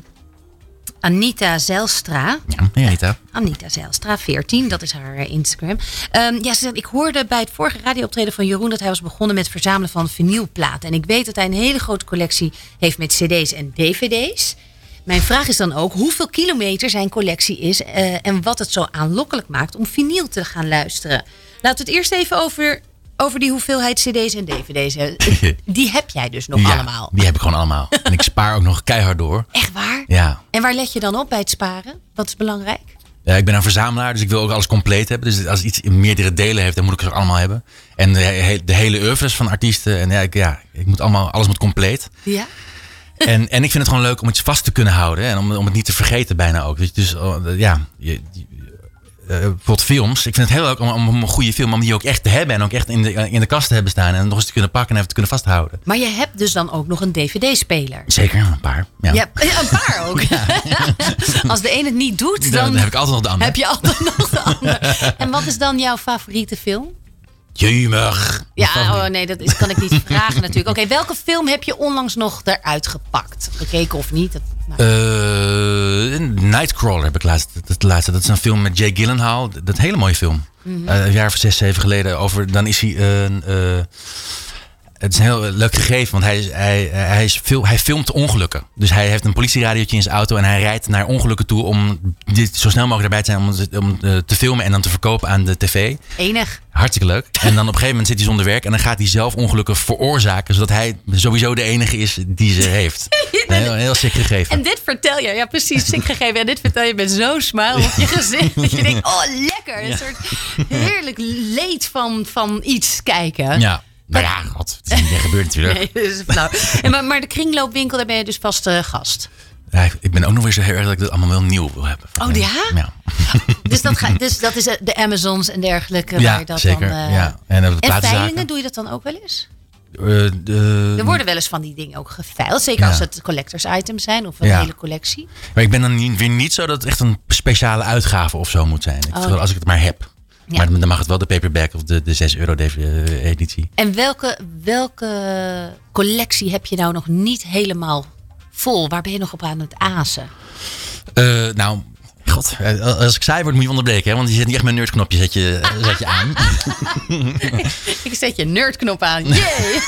Anita Zijlstra. Ja, Rita. Anita Zijlstra, 14, dat is haar eh, Instagram. Ehm, ja, ze zegt, ik hoorde bij het vorige radiooptreden van Jeroen dat hij was begonnen met verzamelen van vinylplaten. En ik weet dat hij een hele grote collectie heeft met CD's en DVD's. Mijn vraag is dan ook hoeveel kilometer zijn collectie is eh, en wat het zo aanlokkelijk maakt om vinyl te gaan luisteren. Laten we het eerst even over, over die hoeveelheid CD's en DVD's. Die heb jij dus nog Ja, allemaal. Die heb ik gewoon allemaal. En ik spaar ook nog keihard door. Echt waar? Ja. En waar let je dan op bij het sparen? Wat is belangrijk? Ja, ik ben een verzamelaar, dus ik wil ook alles compleet hebben. Dus als iets meerdere delen heeft, dan moet ik ze allemaal hebben. En de, he- de hele oeuvres van artiesten. En ja, ik, ja, ik moet allemaal, alles moet compleet. Ja. En, en ik vind het gewoon leuk om iets vast te kunnen houden. En om, om het niet te vergeten bijna ook. Dus, dus oh, ja, je, bijvoorbeeld films. Ik vind het heel leuk om, om een goede film, om die ook echt te hebben. En ook echt in de, in de kast te hebben staan. En nog eens te kunnen pakken en even te kunnen vasthouden. Maar je hebt dus dan ook nog een DVD-speler. Zeker, een paar. Ja. Ja, een paar ook. Als de een het niet doet, Dan, dan heb ik altijd nog de andere. heb je altijd nog de ander. En wat is dan jouw favoriete film? Jemig. Ja, oh nee, dat is, kan ik niet vragen natuurlijk. Oké, welke film heb je onlangs nog eruit gepakt? Gekeken of niet? Dat, Eh, Nightcrawler heb ik laatst. Dat, dat laatste. Dat is een film met Jay Gyllenhaal. Dat, hele mooie film. Mhm. Eh, een jaar of zes, zeven geleden. Over, dan is hij een. eh, het is een heel leuk gegeven, want hij, hij, hij, is veel, hij filmt ongelukken. Dus hij heeft een politieradiootje in zijn auto en hij rijdt naar ongelukken toe om dit zo snel mogelijk erbij te zijn om, om eh, te filmen en dan te verkopen aan de tv. enig. Hartstikke leuk. En dan op een gegeven moment zit hij zonder werk en dan gaat hij zelf ongelukken veroorzaken, zodat hij sowieso de enige is die ze heeft. Een heel, heel sick gegeven. En dit vertel je, ja precies, ziek gegeven. En dit vertel je met zo'n smile op je gezicht. Dat je denkt, oh lekker. Een soort heerlijk leed van, van iets kijken. Ja. Nou ja, god, niet meer gebeurd natuurlijk. Nee, dat is flauw. En maar, maar de kringloopwinkel, daar ben je dus vast eh, gast. Ja, ik ben ook nog weer zo heel erg dat ik het allemaal wel nieuw wil hebben. Oh, ja? Ja, Dus dat, ga, dus dat is eh, de Amazons en dergelijke. waar ja je dat zeker. Dan, eh, ja. En, op de En platenzaken. veilingen, doe je dat dan ook wel eens? De- Er worden wel eens van die dingen ook geveild. Zeker Ja. als het collectors items zijn of een Ja. hele collectie. Maar ik ben dan niet, weer niet zo dat het echt een speciale uitgave of zo moet zijn. Ik Oh, als ik het maar heb. Ja. Maar dan mag het wel de paperback of de, de 6 euro DVD editie. En welke, welke collectie heb je nou nog niet helemaal vol? Waar ben je nog op aan het azen? Eh, nou, god, eh, als ik saai word moet je onderbreken. Hè? Want je zet niet echt mijn nerdknopje zet je, eh, zet je aan. Ik zet je nerdknop aan. Yay!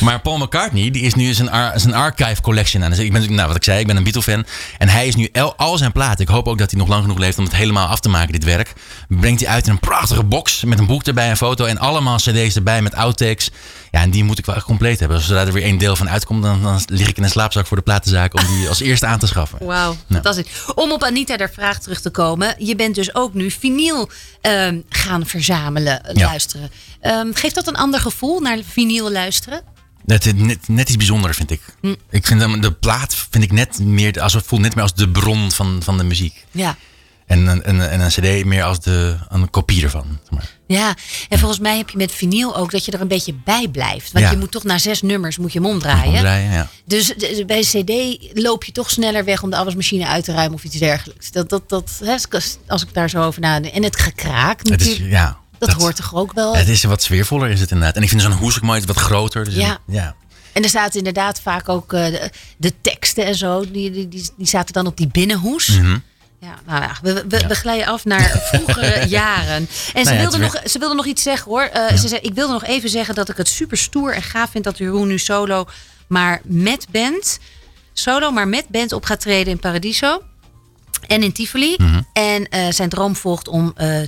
Maar Paul McCartney, die is nu zijn, ar- zijn archive collection aan. Dus ik ben, nou, wat ik zei, ik ben een Beatle-fan. En hij is nu el- al zijn platen. Ik hoop ook dat hij nog lang genoeg leeft om het helemaal af te maken, dit werk. Brengt hij uit in een prachtige box met een boek erbij, een foto en allemaal cd's erbij met outtakes. Ja, en die moet ik wel echt compleet hebben. Zodra er weer één deel van uitkomt, dan, dan lig ik in een slaapzak voor de platenzaak om die als eerste aan te schaffen. Wauw, fantastisch. Om op Anita der vraag terug te komen. Je bent dus ook nu vinyl ehm, gaan verzamelen, Ja. luisteren. Ehm, geeft dat een ander gevoel naar vinyl luisteren? Net, net, net iets bijzonder, vind ik. Hm. Ik vind de plaat vind ik net meer, als het voelt net meer als de bron van, van de muziek. Ja. En, een- en, en een cd meer als de, een kopie ervan. zeg maar. Ja, en volgens mij heb je met vinyl ook dat je er een beetje bij blijft. Want Ja. je moet toch na zes nummers moet je hem omdraaien. Omdraaien, ja. Dus bij cd loop je toch sneller weg om de afwasmachine uit te ruimen of iets dergelijks. Dat, dat, dat, hè, als ik daar zo over nadenk. En het gekraak Het is, natuurlijk, ja, dat, hoort toch ook wel. Het is wat sfeervoller is het inderdaad. En ik vind zo'n hoes ook mooi, wat groter. Dus Ja. ja. En er zaten inderdaad vaak ook eh, de, de teksten en zo. Die, die, die, die zaten dan op die binnenhoes. Mhm. Ja, nou ja, we, we, we glijden af naar vroegere jaren. En ze, Nou ja, wilde nog, ze wilde nog iets zeggen hoor. Eh, Ze zei, ik wilde nog even zeggen dat ik het super stoer en gaaf vind dat Jeroen nu solo, maar met band, solo, maar met band op gaat treden in Paradiso en in Tivoli. Mhm. En eh, zijn droom volgt om, eh,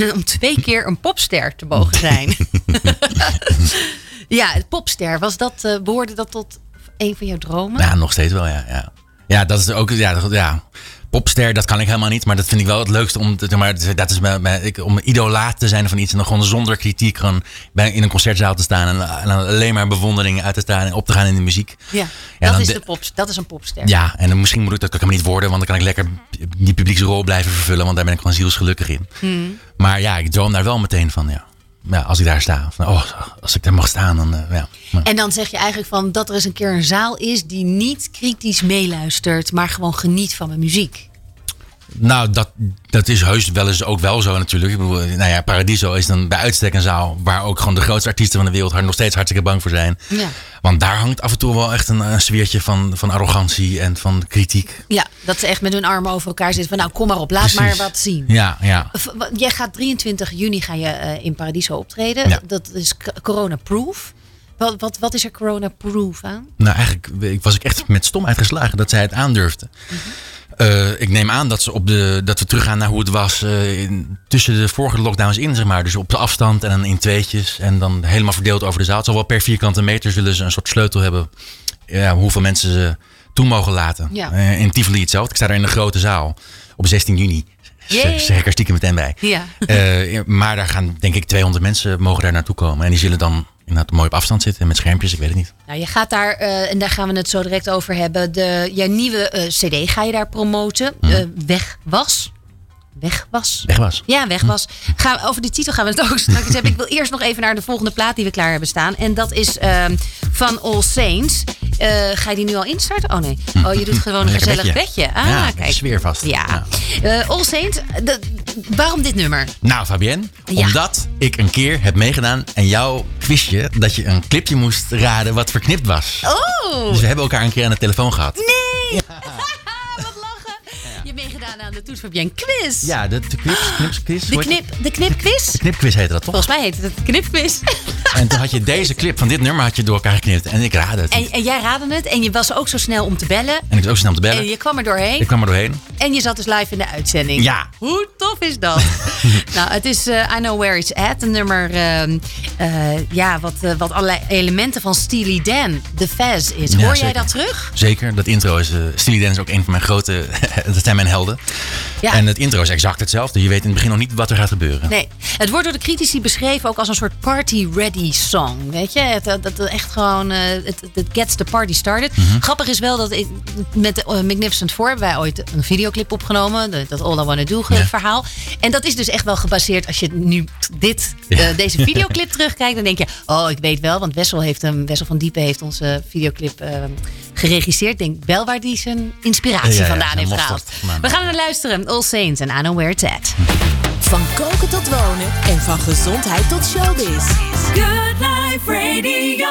om twee keer een popster te mogen zijn. ja, popster, was dat, eh, behoorde dat tot een van jouw dromen? Ja, nog steeds wel, ja. Ja, ja dat is ook, ja, dat- ja. Popster, dat kan ik helemaal niet. Maar dat vind ik wel het leukste om, te, maar, dat is ik, om idolaat te zijn van iets. En dan gewoon zonder kritiek gewoon bij, in een concertzaal te staan. En, alleen maar bewondering uit te staan en op te gaan in de muziek. Ja, Ja, dat, is de- de pop, dat is een popster. Ja, en dan misschien moet ik dat kan ik helemaal niet worden. Want dan kan ik lekker die publieksrol blijven vervullen. Want daar ben ik gewoon zielsgelukkig in. Hmm. Maar ja, ik droom daar wel meteen van, ja. Ja, als ik daar sta. Van, oh, als ik daar mag staan, dan eh, ja. En dan zeg je eigenlijk van dat er eens een keer een zaal is die niet kritisch meeluistert, maar gewoon geniet van mijn muziek. Nou, dat, dat is heus wel eens ook wel zo natuurlijk. Ik bedoel, nou ja, Paradiso is dan bij uitstek een zaal waar ook gewoon de grootste artiesten van de wereld er nog steeds hartstikke bang voor zijn. Ja. Want daar hangt af en toe wel echt een, een sfeertje van, van arrogantie en van kritiek. Ja, dat ze echt met hun armen over elkaar zitten van nou kom maar op, laat Precies. maar wat zien. Ja, ja. Jij gaat 23 juni ga je eh, in Paradiso optreden. Ja. Dat is corona-proof. Wat, wat, wat is er corona-proof aan? Nou, eigenlijk ik- was ik echt met stomheid geslagen dat zij het aandurfde. Eh, ik neem aan dat, ze op de, dat we teruggaan naar hoe het was eh, in- tussen de vorige lockdowns in, zeg maar. Dus op de afstand en dan in tweetjes. En dan helemaal verdeeld over de zaal. Het zal wel per vierkante meter zullen ze een soort sleutel hebben. Ja, hoeveel mensen ze toe mogen laten. Ja. Eh, in Tivoli hetzelfde. Ik sta daar in de grote zaal op 16 juni. Zeg ik er stiekem meteen bij. Ja. Maar daar gaan denk ik 200 mensen mogen daar naartoe komen. En die zullen dan inderdaad mooi op afstand zitten met schermpjes. Ik weet het niet. Nou, je gaat daar, eh, en daar gaan we het zo direct over hebben. De, jouw nieuwe eh, CD ga je daar promoten. Eh, weg was. Weg was. Weg was. Ja, weg was. Gaan, we- over de titel gaan we het ook straks hebben. Ik wil eerst nog even naar de volgende plaat die we klaar hebben staan. En dat is ehm, van All Saints. Eh, ga je die nu al instarten? Oh nee. Oh, je doet gewoon een gezellig bedje. bedje. Ah, Ja, kijk. sfeer vast. Ja. Eh, All Saints. de- waarom dit nummer? Nou, Fabienne, Ja. omdat ik een keer heb meegedaan en jouw quizje dat je een clipje moest raden wat verknipt was. Oh! Dus we hebben elkaar een keer aan de telefoon gehad. Nee! Lachen. Je hebt meegedaan aan de Toets Fabienne quiz. Ja, de, de knips, knips, quiz. De, knip, de knipquiz? De knipquiz heette dat toch? Volgens mij heet het de knipquiz. En toen had je deze clip van dit nummer had je door elkaar geknipt. En ik raadde het. En, en jij raadde het en je was ook zo snel om te bellen. En ik was ook snel om te En bellen. je kwam er doorheen. Ik kwam er doorheen. En je zat dus live in de uitzending. Ja. Hoe tof is dat? nou, het is eh, I Know Where It's At. Een nummer ehm, eh, ja, wat, eh, wat allerlei elementen van Steely Dan, The Faz is. Ja, Hoor jij dat terug? Zeker, dat intro is. Steely Dan is ook een van mijn grote. dat zijn mijn helden. Ja. En het intro is exact hetzelfde. Je weet in het begin nog niet wat er gaat gebeuren. Nee, het wordt door de critici beschreven ook als een soort party-ready song. Weet je, het, dat, dat echt gewoon, het, het gets the party started. Mhm. Grappig is wel dat ik, met Magnificent Four hebben wij ooit een videoclip opgenomen. de- Dat All I Wanna Do Ja. verhaal. En dat is dus echt wel gebaseerd, als je nu dit, Ja. eh, deze videoclip terugkijkt, dan denk je, oh ik weet wel, want Wessel, heeft hem, Wessel van Diepen heeft onze videoclip eh, geregisseerd. Ik denk wel waar hij zijn inspiratie Ja, ja, vandaan heeft gehaald. We gaan naar luisteren. All Saints en I Know Where It's At. Van koken tot wonen en van gezondheid tot showbiz. Good Life Radio.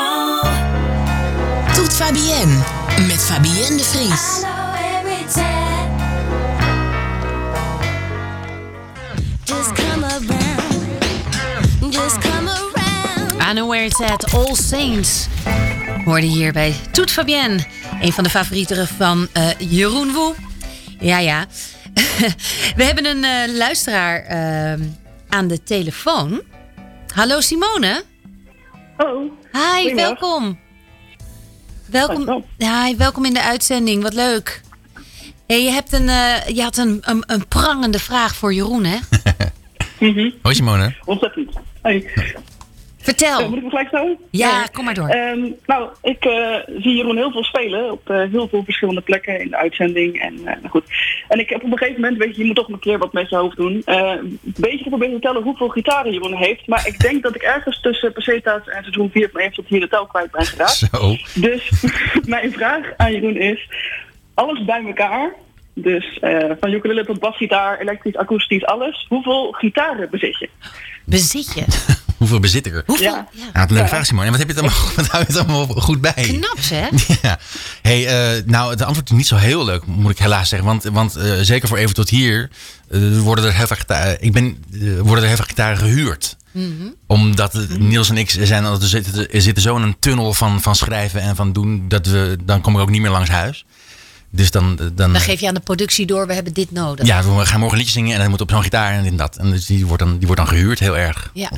Toet Fabienne met Fabienne de Vries. Where it's at, All Saints. Hoorde hier bij Toet Fabienne. Een van de favorieten van eh, Jeroen Woe. Ja, ja. We hebben een eh, luisteraar eh, aan de telefoon. Hallo Simone. Oh, Hi, welkom. Welkom, hi, welkom in de uitzending. Wat leuk. Hey, je, hebt een, eh, je had een, een, een prangende vraag voor Jeroen, hè? Hoi Simone. ontzettend. Hey. Vertel. Moet ik me gelijk staan? Ja, kom maar door. Ehm, nou, ik eh, zie Jeroen heel veel spelen op eh, heel veel verschillende plekken in de uitzending. En, eh, nou goed. en ik heb op een gegeven moment, weet je, je moet toch een keer wat met zijn hoofd doen. eh, een beetje geprobeerd te tellen hoeveel gitaren Jeroen heeft. Maar ik denk dat ik ergens tussen Pesetas en seizoen 4 van 1 tot hier de tel kwijt ben geraakt. Zo. Dus mijn vraag aan Jeroen is: alles bij elkaar, dus eh, van ukulele tot basgitaar, elektrisch, akoestisch, alles. Hoeveel gitaren bezit je? Bezit je? Hoeveel bezit ik er? Hoeveel? Ja. Ja. Wat een leuke vraag Simone. En wat heb je het allemaal, wat hou je het allemaal goed bij? Knap, hè? Ja. Hey, eh, nou, het antwoord is niet zo heel leuk, moet ik helaas zeggen. Want, want eh, zeker voor even tot hier worden er heel veel gitaren, ik ben, worden er heel veel gitaren gehuurd. Omdat het- Niels en ik zijn, er zitten, er zitten zo in een tunnel van, van schrijven en van doen, dat we, dan kom ik ook niet meer langs huis. Dus dan, dan, Dan geef je aan de productie door, we hebben dit nodig. ja, we gaan morgen een liedje zingen en dan moet op zo'n gitaar en dit en dat. En dus die wordt dan, die wordt dan gehuurd, heel erg. Ja.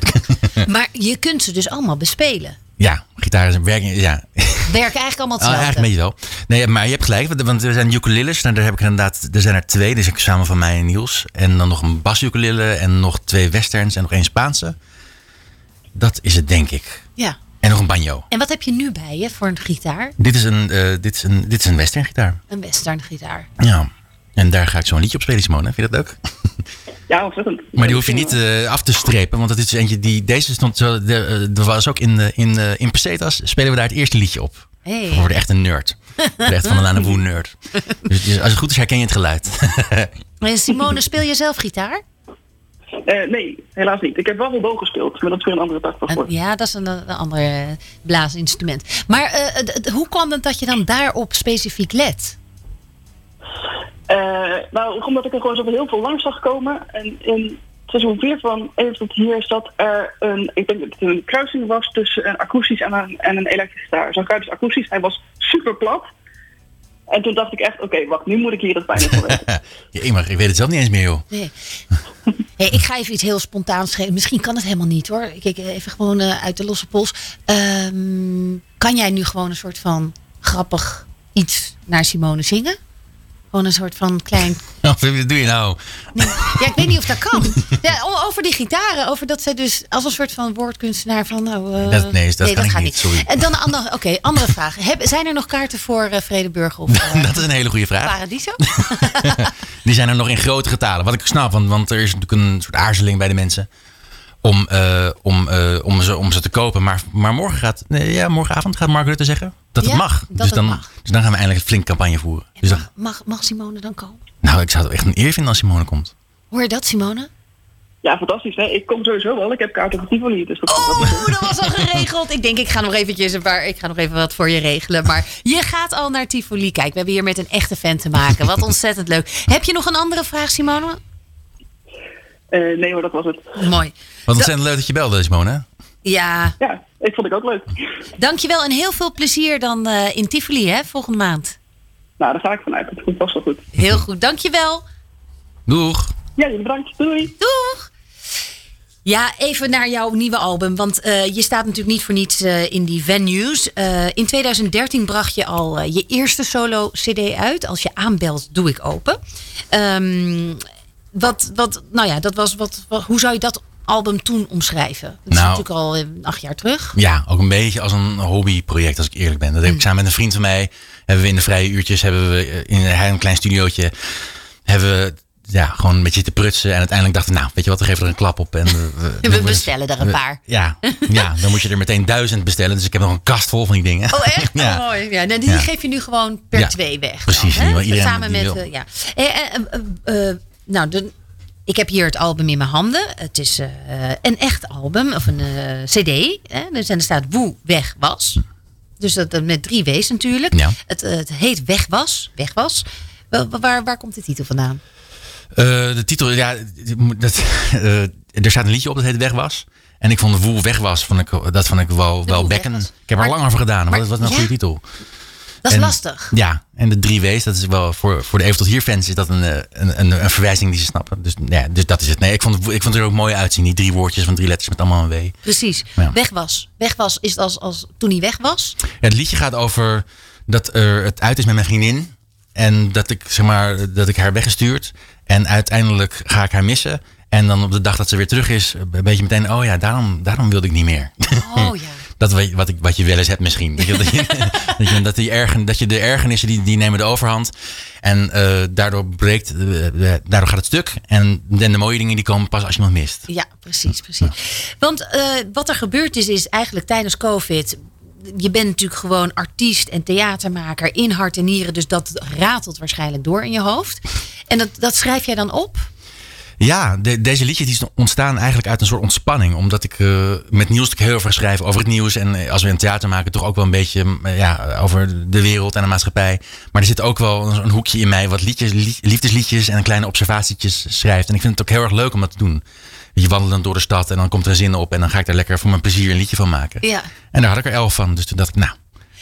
maar je kunt ze dus allemaal bespelen. Ja, gitaar is een werking. Ja. Werken eigenlijk allemaal Ah, hetzelfde. eigenlijk een beetje wel. Nee, maar je hebt gelijk, want- er zijn ukuleles. Nou, daar heb ik inderdaad, er zijn er twee. Dus ik samen van mij en Niels. En dan nog een basukulele en nog twee westerns en nog één Spaanse. Dat is het, denk ik. Ja. En nog een banjo. En wat heb je nu bij je voor een gitaar? Dit is een, eh, dit is een, dit is een western gitaar. Een western gitaar. Ja. En daar ga ik zo'n liedje op spelen, Simone. Vind je dat leuk? Ja, ontzettend. Maar die hoef je niet eh, af te strepen. Want dat is eentje die... Deze stond zo... De, eh, er was ook in, in, eh, in Pesetas spelen we daar het eerste liedje op. Hey. We worden echt een nerd. We worden echt van een Lana Woe nerd. Dus, dus als het goed is herken je het geluid. Simone, speel je zelf gitaar? Eh, nee, helaas niet. Ik heb wel wel gespeeld, maar dat is weer een andere tak van ja, dat is een, een ander eh, blaasinstrument. Maar eh, hoe kwam het dat je dan daarop specifiek let? Nou, omdat ik er gewoon zo heel veel langs zag komen. En in seizoen 4 van Even tot hier zat er een, ik denk dat het een kruising was tussen een akoestisch en een, en een elektrische gitaar. Zo'n kruis akoestisch, hij was super plat. En toen dacht ik echt, oké, wacht, nu moet ik hier het pijn voor weten. Ja, maar ik weet het zelf niet eens meer, joh. Nee. Hey, ik ga even iets heel spontaans geven. Misschien kan het helemaal niet hoor. Ik kijk even gewoon eh, uit de losse pols. Ehm, kan jij nu gewoon een soort van grappig iets naar Simone zingen? Gewoon een soort van klein. Wat doe je nou? Ja, ik weet niet of dat kan. Ja, over die gitaren. Over dat zij dus als een soort van woordkunstenaar van. Nou, eh, Dat- nee, dat kan ik gaat niet, sorry. En dan een andere, oké, andere vraag. Heb, zijn er nog kaarten voor eh, Vredeburg of eh, Dat is een hele goede vraag. Paradiso? Die zijn er nog in grote getalen. Wat ik snap, want, want er is natuurlijk een soort aarzeling bij de mensen. Om, eh, om, eh, om, ze, om ze te kopen. Maar, maar morgen gaat, nee, ja, morgenavond gaat Mark Rutte zeggen dat het mag. dat dus, het dan, mag. dus dan gaan we eindelijk een flink campagne voeren. Dus dan, Mag, mag Simone dan komen? nou, ik zou het echt een eer vinden als Simone komt. Hoor je dat, Simone? Ja, fantastisch. Hè? Ik kom sowieso wel. Ik heb kaarten voor Tivoli. Dus dat, Oh, dat was al geregeld. Ik denk, ik ga nog eventjes een paar, ik ga nog even wat voor je regelen. Maar je gaat al naar Tivoli. Kijk, we hebben hier met een echte fan te maken. Wat ontzettend leuk. Heb je nog een andere vraag, Simone? Eh, nee hoor, dat was het. Mooi. Wat ontzettend leuk dat je belde, Simone. Ja, Ja, ik vond ik ook leuk. dankjewel en heel veel plezier dan eh, in Tivoli, hè, volgende maand. Nou, daar ga ik vanuit. Het komt vast wel goed. Heel goed, dankjewel. Doeg. Ja, bedankt. Doei. Doeg! Ja, even naar jouw nieuwe album. Want eh, je staat natuurlijk niet voor niets eh, in die venues. Eh, in 2013 bracht je al je eerste solo-CD uit. Als je aanbelt, doe ik open. Ehm, wat, wat, nou ja, dat was wat, wat- hoe zou je dat album toen omschrijven? Dat is Nou. natuurlijk al eh, acht jaar terug. Ja, ook een beetje als een hobbyproject, als ik eerlijk ben. Dat heb ik samen met een vriend van mij. Hebben we in de vrije uurtjes, hebben we eh, in een klein studiootje, hebben we ja, gewoon een beetje te prutsen. En uiteindelijk dachten nou, weet je wat, we geven er een klap op. En we, We bestellen er een we- paar. Ja, ja, dan moet je er meteen duizend bestellen. Dus ik heb nog een kast vol van die dingen. Oh, echt? Ja. Oh, mooi. Ja, nou, die Ja. geef je nu gewoon per Ja, twee weg. precies, dan, hè? die wil iedereen Samen met. wil. ja. Nou, de, ik heb hier het album in mijn handen. Het is eh, een echt album, of een eh, CD. Hè? Dus, en er staat Woe Weg Was. Dus dat, dat met drie W's natuurlijk. Ja. Het, eh, het heet Weg Was. Weg Was. Waar, waar komt de titel vandaan? De titel, ja, dat, er staat een liedje op dat heet Weg was. En ik vond de Woel Weg was, vond ik, dat vond ik wel, wel Woel bekken. Weg Was. Ik heb er Maar- lang over gedaan. maar- Wat was een ja? goede titel? Dat is En- lastig. Ja, en de drie W's, dat is wel voor, voor de Even tot hier fans is dat een, eh, een, een, een verwijzing die ze snappen. Dus, ja, dus dat is het. Nee, ik vond, het, ik vond het er ook mooi uitzien. Die drie woordjes van drie letters met allemaal een W. Precies. Ja. Weg Was. Weg Was is het als, als toen hij weg was. Ja, het liedje gaat over dat er het uit is met mijn vriendin. En dat ik, zeg maar, dat ik haar weggestuurd. En uiteindelijk ga ik haar missen. En dan op de dag dat ze weer terug is, een beetje meteen, oh ja, daarom, daarom wilde ik niet meer. Oh ja. Dat wat, wat, ik, wat je wel eens hebt misschien. Dat je, dat je, dat die ergen, dat je de ergernissen die, die nemen de overhand. En eh, daardoor breekt, eh, daardoor gaat het stuk. En, en de mooie dingen die komen pas als je iemand mist. Ja, precies, precies. Want wat er gebeurd is, is eigenlijk tijdens COVID. Je bent natuurlijk gewoon artiest en theatermaker in hart en nieren. Dus dat ratelt waarschijnlijk door in je hoofd. En dat, dat schrijf jij dan op? Ja, de- deze liedjes die ontstaan eigenlijk uit een soort ontspanning. Omdat ik eh, met natuurlijk heel veel schrijf over het nieuws. En eh, als we een theater maken, toch ook wel een beetje eh, ja, over de wereld en de maatschappij. Maar er zit ook wel een, een hoekje in mij wat liedjes, lie- liefdesliedjes en kleine observatietjes schrijft. En ik vind het ook heel erg leuk om dat te doen. Je wandelen door de stad en dan komt er een zin op. En dan ga ik daar lekker voor mijn plezier een liedje van maken. Ja. En daar had ik er elf van. Dus toen dacht ik, nou,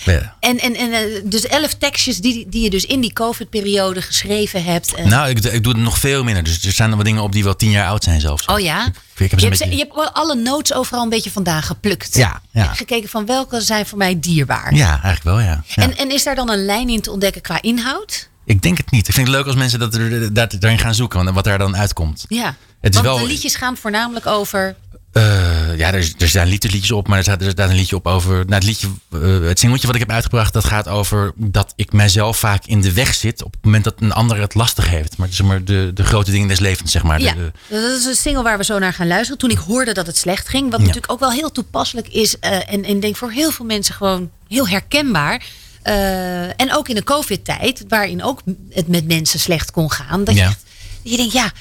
Ja. En, en, en eh, dus elf tekstjes die, die je dus in die COVID-periode geschreven hebt. En- Nou, ik, ik doe het nog veel minder. Dus er zijn nog wat dingen op die wel tien jaar oud zijn zelfs. oh ja? Ik heb Je hebt, beetje- je hebt wel alle notes overal een beetje vandaan geplukt. Ja, ja. En gekeken van welke zijn voor mij dierbaar. Ja, eigenlijk wel, ja. ja. En, en is daar dan een lijn in te ontdekken qua inhoud? ik denk het niet. Ik vind het leuk als mensen dat er, dat, daarin gaan zoeken. Wat daar dan uitkomt. Ja. Het is Want wel- de liedjes gaan voornamelijk over... Eh, ja, er, er staan liedjes op, maar er staat, er staat een liedje op over. Nou, het, liedje, eh, het singeltje wat ik heb uitgebracht, dat gaat over dat ik mijzelf vaak in de weg zit. op het moment dat een ander het lastig heeft. Maar, zeg maar de, de grote dingen des levens, zeg maar. Ja, de- dat is een single waar we zo naar gaan luisteren. Toen ik hoorde dat het slecht ging. Wat Ja. natuurlijk ook wel heel toepasselijk is. eh, en, en ik denk voor heel veel mensen gewoon heel herkenbaar. En ook in de COVID-tijd, waarin ook het met mensen slecht kon gaan. Dat Ja. je, dat je denkt, ja,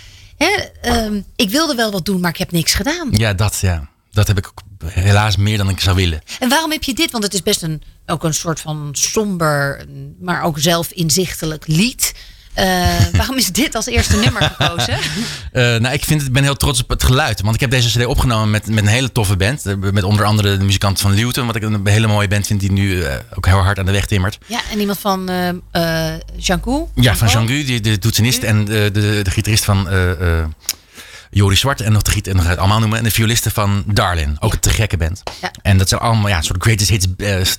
hè, ehm, ik wilde wel wat doen, maar ik heb niks gedaan. ja, dat, ja. Dat heb ik ook helaas meer dan ik zou willen. En waarom heb je dit? Want het is best een, ook een soort van somber, maar ook zelf inzichtelijk lied. Eh, waarom is dit als eerste nummer gekozen? Eh, nou, ik vind het, ik ben heel trots op het geluid. Want ik heb deze CD opgenomen met, met een hele toffe band. Eh, Met onder andere de muzikant van Luton. Wat ik een hele mooie band vind, die nu ook heel hard aan de weg timmert. Ja, en iemand van eh Jean-Gu? Ja, van? Jean-Gu, die- de toetsenist en de, de, de gitarist van Joris Zwart. En nog de en nog het allemaal noemen. En de violisten van Darlin. Ook een te gekke band. Ja. En dat zijn allemaal ja, een soort greatest hits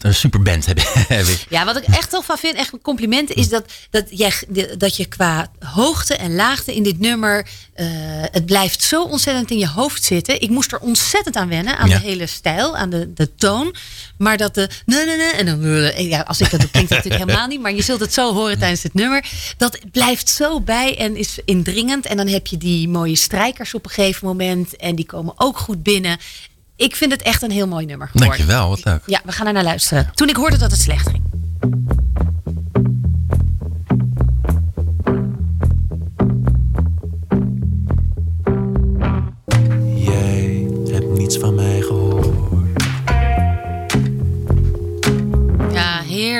een superband hebben. heb ik. Ja, wat ik echt tof van vind, echt een compliment, is dat, dat, jij, dat je qua hoogte en laagte in dit nummer, eh, het blijft zo ontzettend in je hoofd zitten. Ik moest er ontzettend aan wennen, aan Ja. de hele stijl, aan de, de toon. Maar dat de, nee, nee, nee, en dan, ja, als ik dat doe, klinkt dat natuurlijk helemaal niet, maar je zult het zo horen tijdens het nummer. Dat blijft zo bij en is indringend. En dan heb je die mooie strijkers op een gegeven moment en die komen ook goed binnen. Ik vind het echt een heel mooi nummer geworden. Dankjewel, wat leuk. Ja, we gaan er naar luisteren. Toen ik hoorde dat het slecht ging.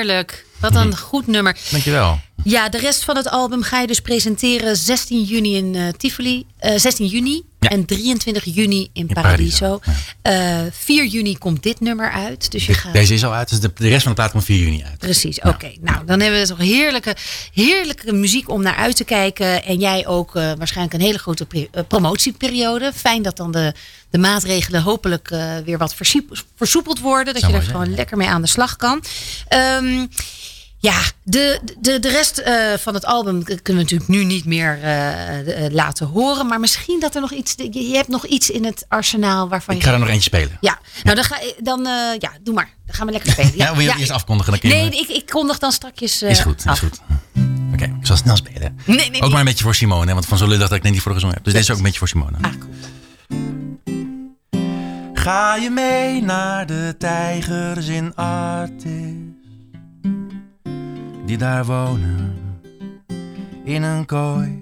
Heerlijk. Wat een goed nummer. Dankjewel. Ja, de rest van het album ga je dus presenteren 16 juni in eh, Tivoli. eh, 16 juni Ja. en 23 juni in, In Paradiso. Paradiso, Eh, 4 juni komt dit nummer uit. Dus je gaat... Deze is al uit, dus de, de rest van de plaat komt 4 juni uit. Precies, oké. Nou, dan hebben we toch heerlijke, heerlijke muziek om naar uit te kijken. En jij ook eh, waarschijnlijk een hele grote eh, promotieperiode. Fijn dat dan de, de maatregelen hopelijk eh, weer wat versoepeld worden. Dat Zou je er gewoon lekker mee aan de slag kan. Ehm, ja, de, de, de rest eh, van het album kunnen we natuurlijk nu niet meer eh, eh, laten horen. Maar misschien dat er nog iets... Je, je hebt nog iets in het arsenaal waarvan Ik je... ga er nog eentje spelen. Ja, nou dan ga dan eh, ja, doe maar. Dan gaan we lekker spelen. Ja, wil je het eerst afkondigen? Dan Nee, ik, ik kondig dan strakjes. Is goed, is af. goed. Oké, ik zal snel spelen. Nee, nee, nee. Ook maar een beetje voor Simone, hè, want van zo lullig dat ik net niet voor de gezongen heb. Dus deze is ook een beetje voor Simone. Ah, cool. Ga je mee naar de tijgers in Artis? Die daar wonen in een kooi.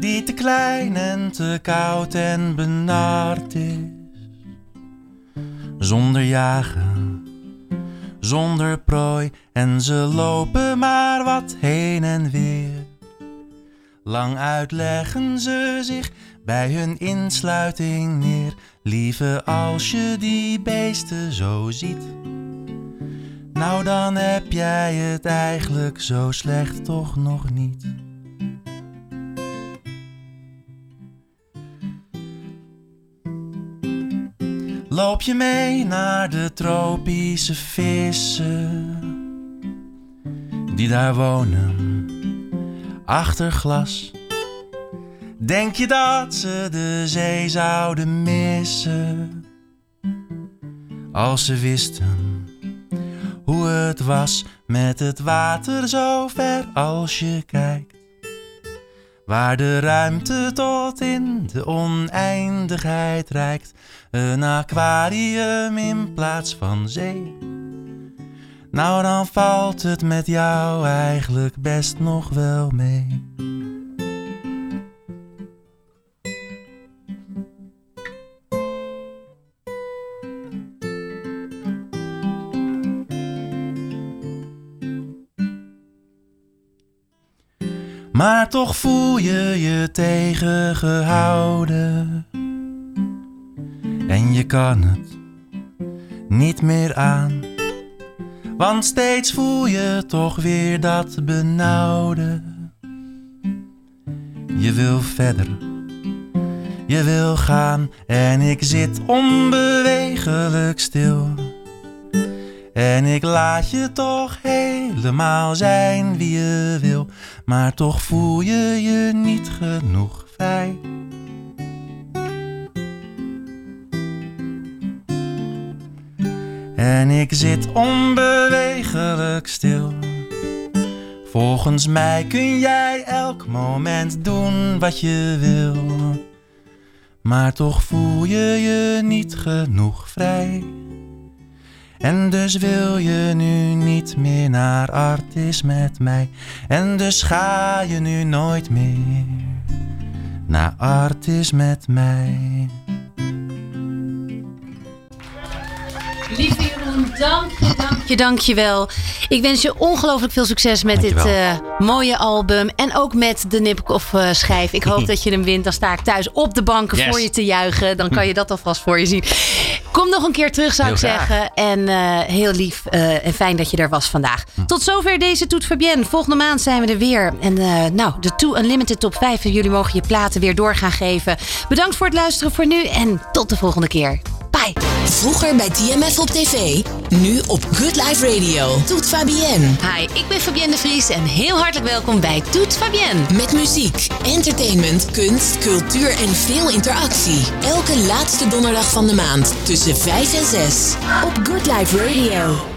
Die te klein en te koud en benard is. Zonder jagen, zonder prooi. En ze lopen maar wat heen en weer. Lang uitleggen ze zich bij hun insluiting neer. Lieve, als je die beesten zo ziet. Nou, dan heb jij het eigenlijk zo slecht toch nog niet. Loop je mee naar de tropische vissen die daar wonen achter glas. Denk je dat ze de zee zouden missen? Als ze wisten het was met het water zo ver als je kijkt. Waar de ruimte tot in de oneindigheid reikt. Een aquarium in plaats van zee. Nou, dan valt het met jou eigenlijk best nog wel mee. Maar toch voel je je tegengehouden. En je kan het niet meer aan. Want steeds voel je toch weer dat benauwde. Je wil verder, je wil gaan en ik zit onbewegelijk stil. En ik laat je toch helemaal zijn wie je wil, maar toch voel je je niet genoeg vrij. En ik zit onbewegelijk stil. Volgens mij kun jij elk moment doen wat je wil. Maar toch voel je je niet genoeg vrij. En dus wil je nu niet meer naar Artis met mij. En dus ga je nu nooit meer naar Artis met mij. Dank je, dank je, dank je wel. Ik wens je ongelooflijk veel succes met dit eh, mooie album. En ook met de Nipkoff eh, schijf. Ik hoop dat je hem wint. Dan sta ik thuis op de banken Yes. voor je te juichen. Dan kan je dat alvast voor je zien. Kom nog een keer terug, zou Heel ik graag. zeggen. En eh, heel lief en fijn dat je er was vandaag. Hm. Tot zover deze Toet Fabienne. Volgende maand zijn we er weer. En nou, de Too Unlimited Top 5. Jullie mogen je platen weer door gaan geven. Bedankt voor het luisteren voor nu. En tot de volgende keer. Vroeger bij TMF op tv, nu op Good Life Radio. Toet Fabienne. Hi, ik ben Fabienne de Vries en heel hartelijk welkom bij Toet Fabienne. Met muziek, entertainment, kunst, cultuur en veel interactie. Elke laatste donderdag van de maand tussen 5 en 6 op Good Life Radio.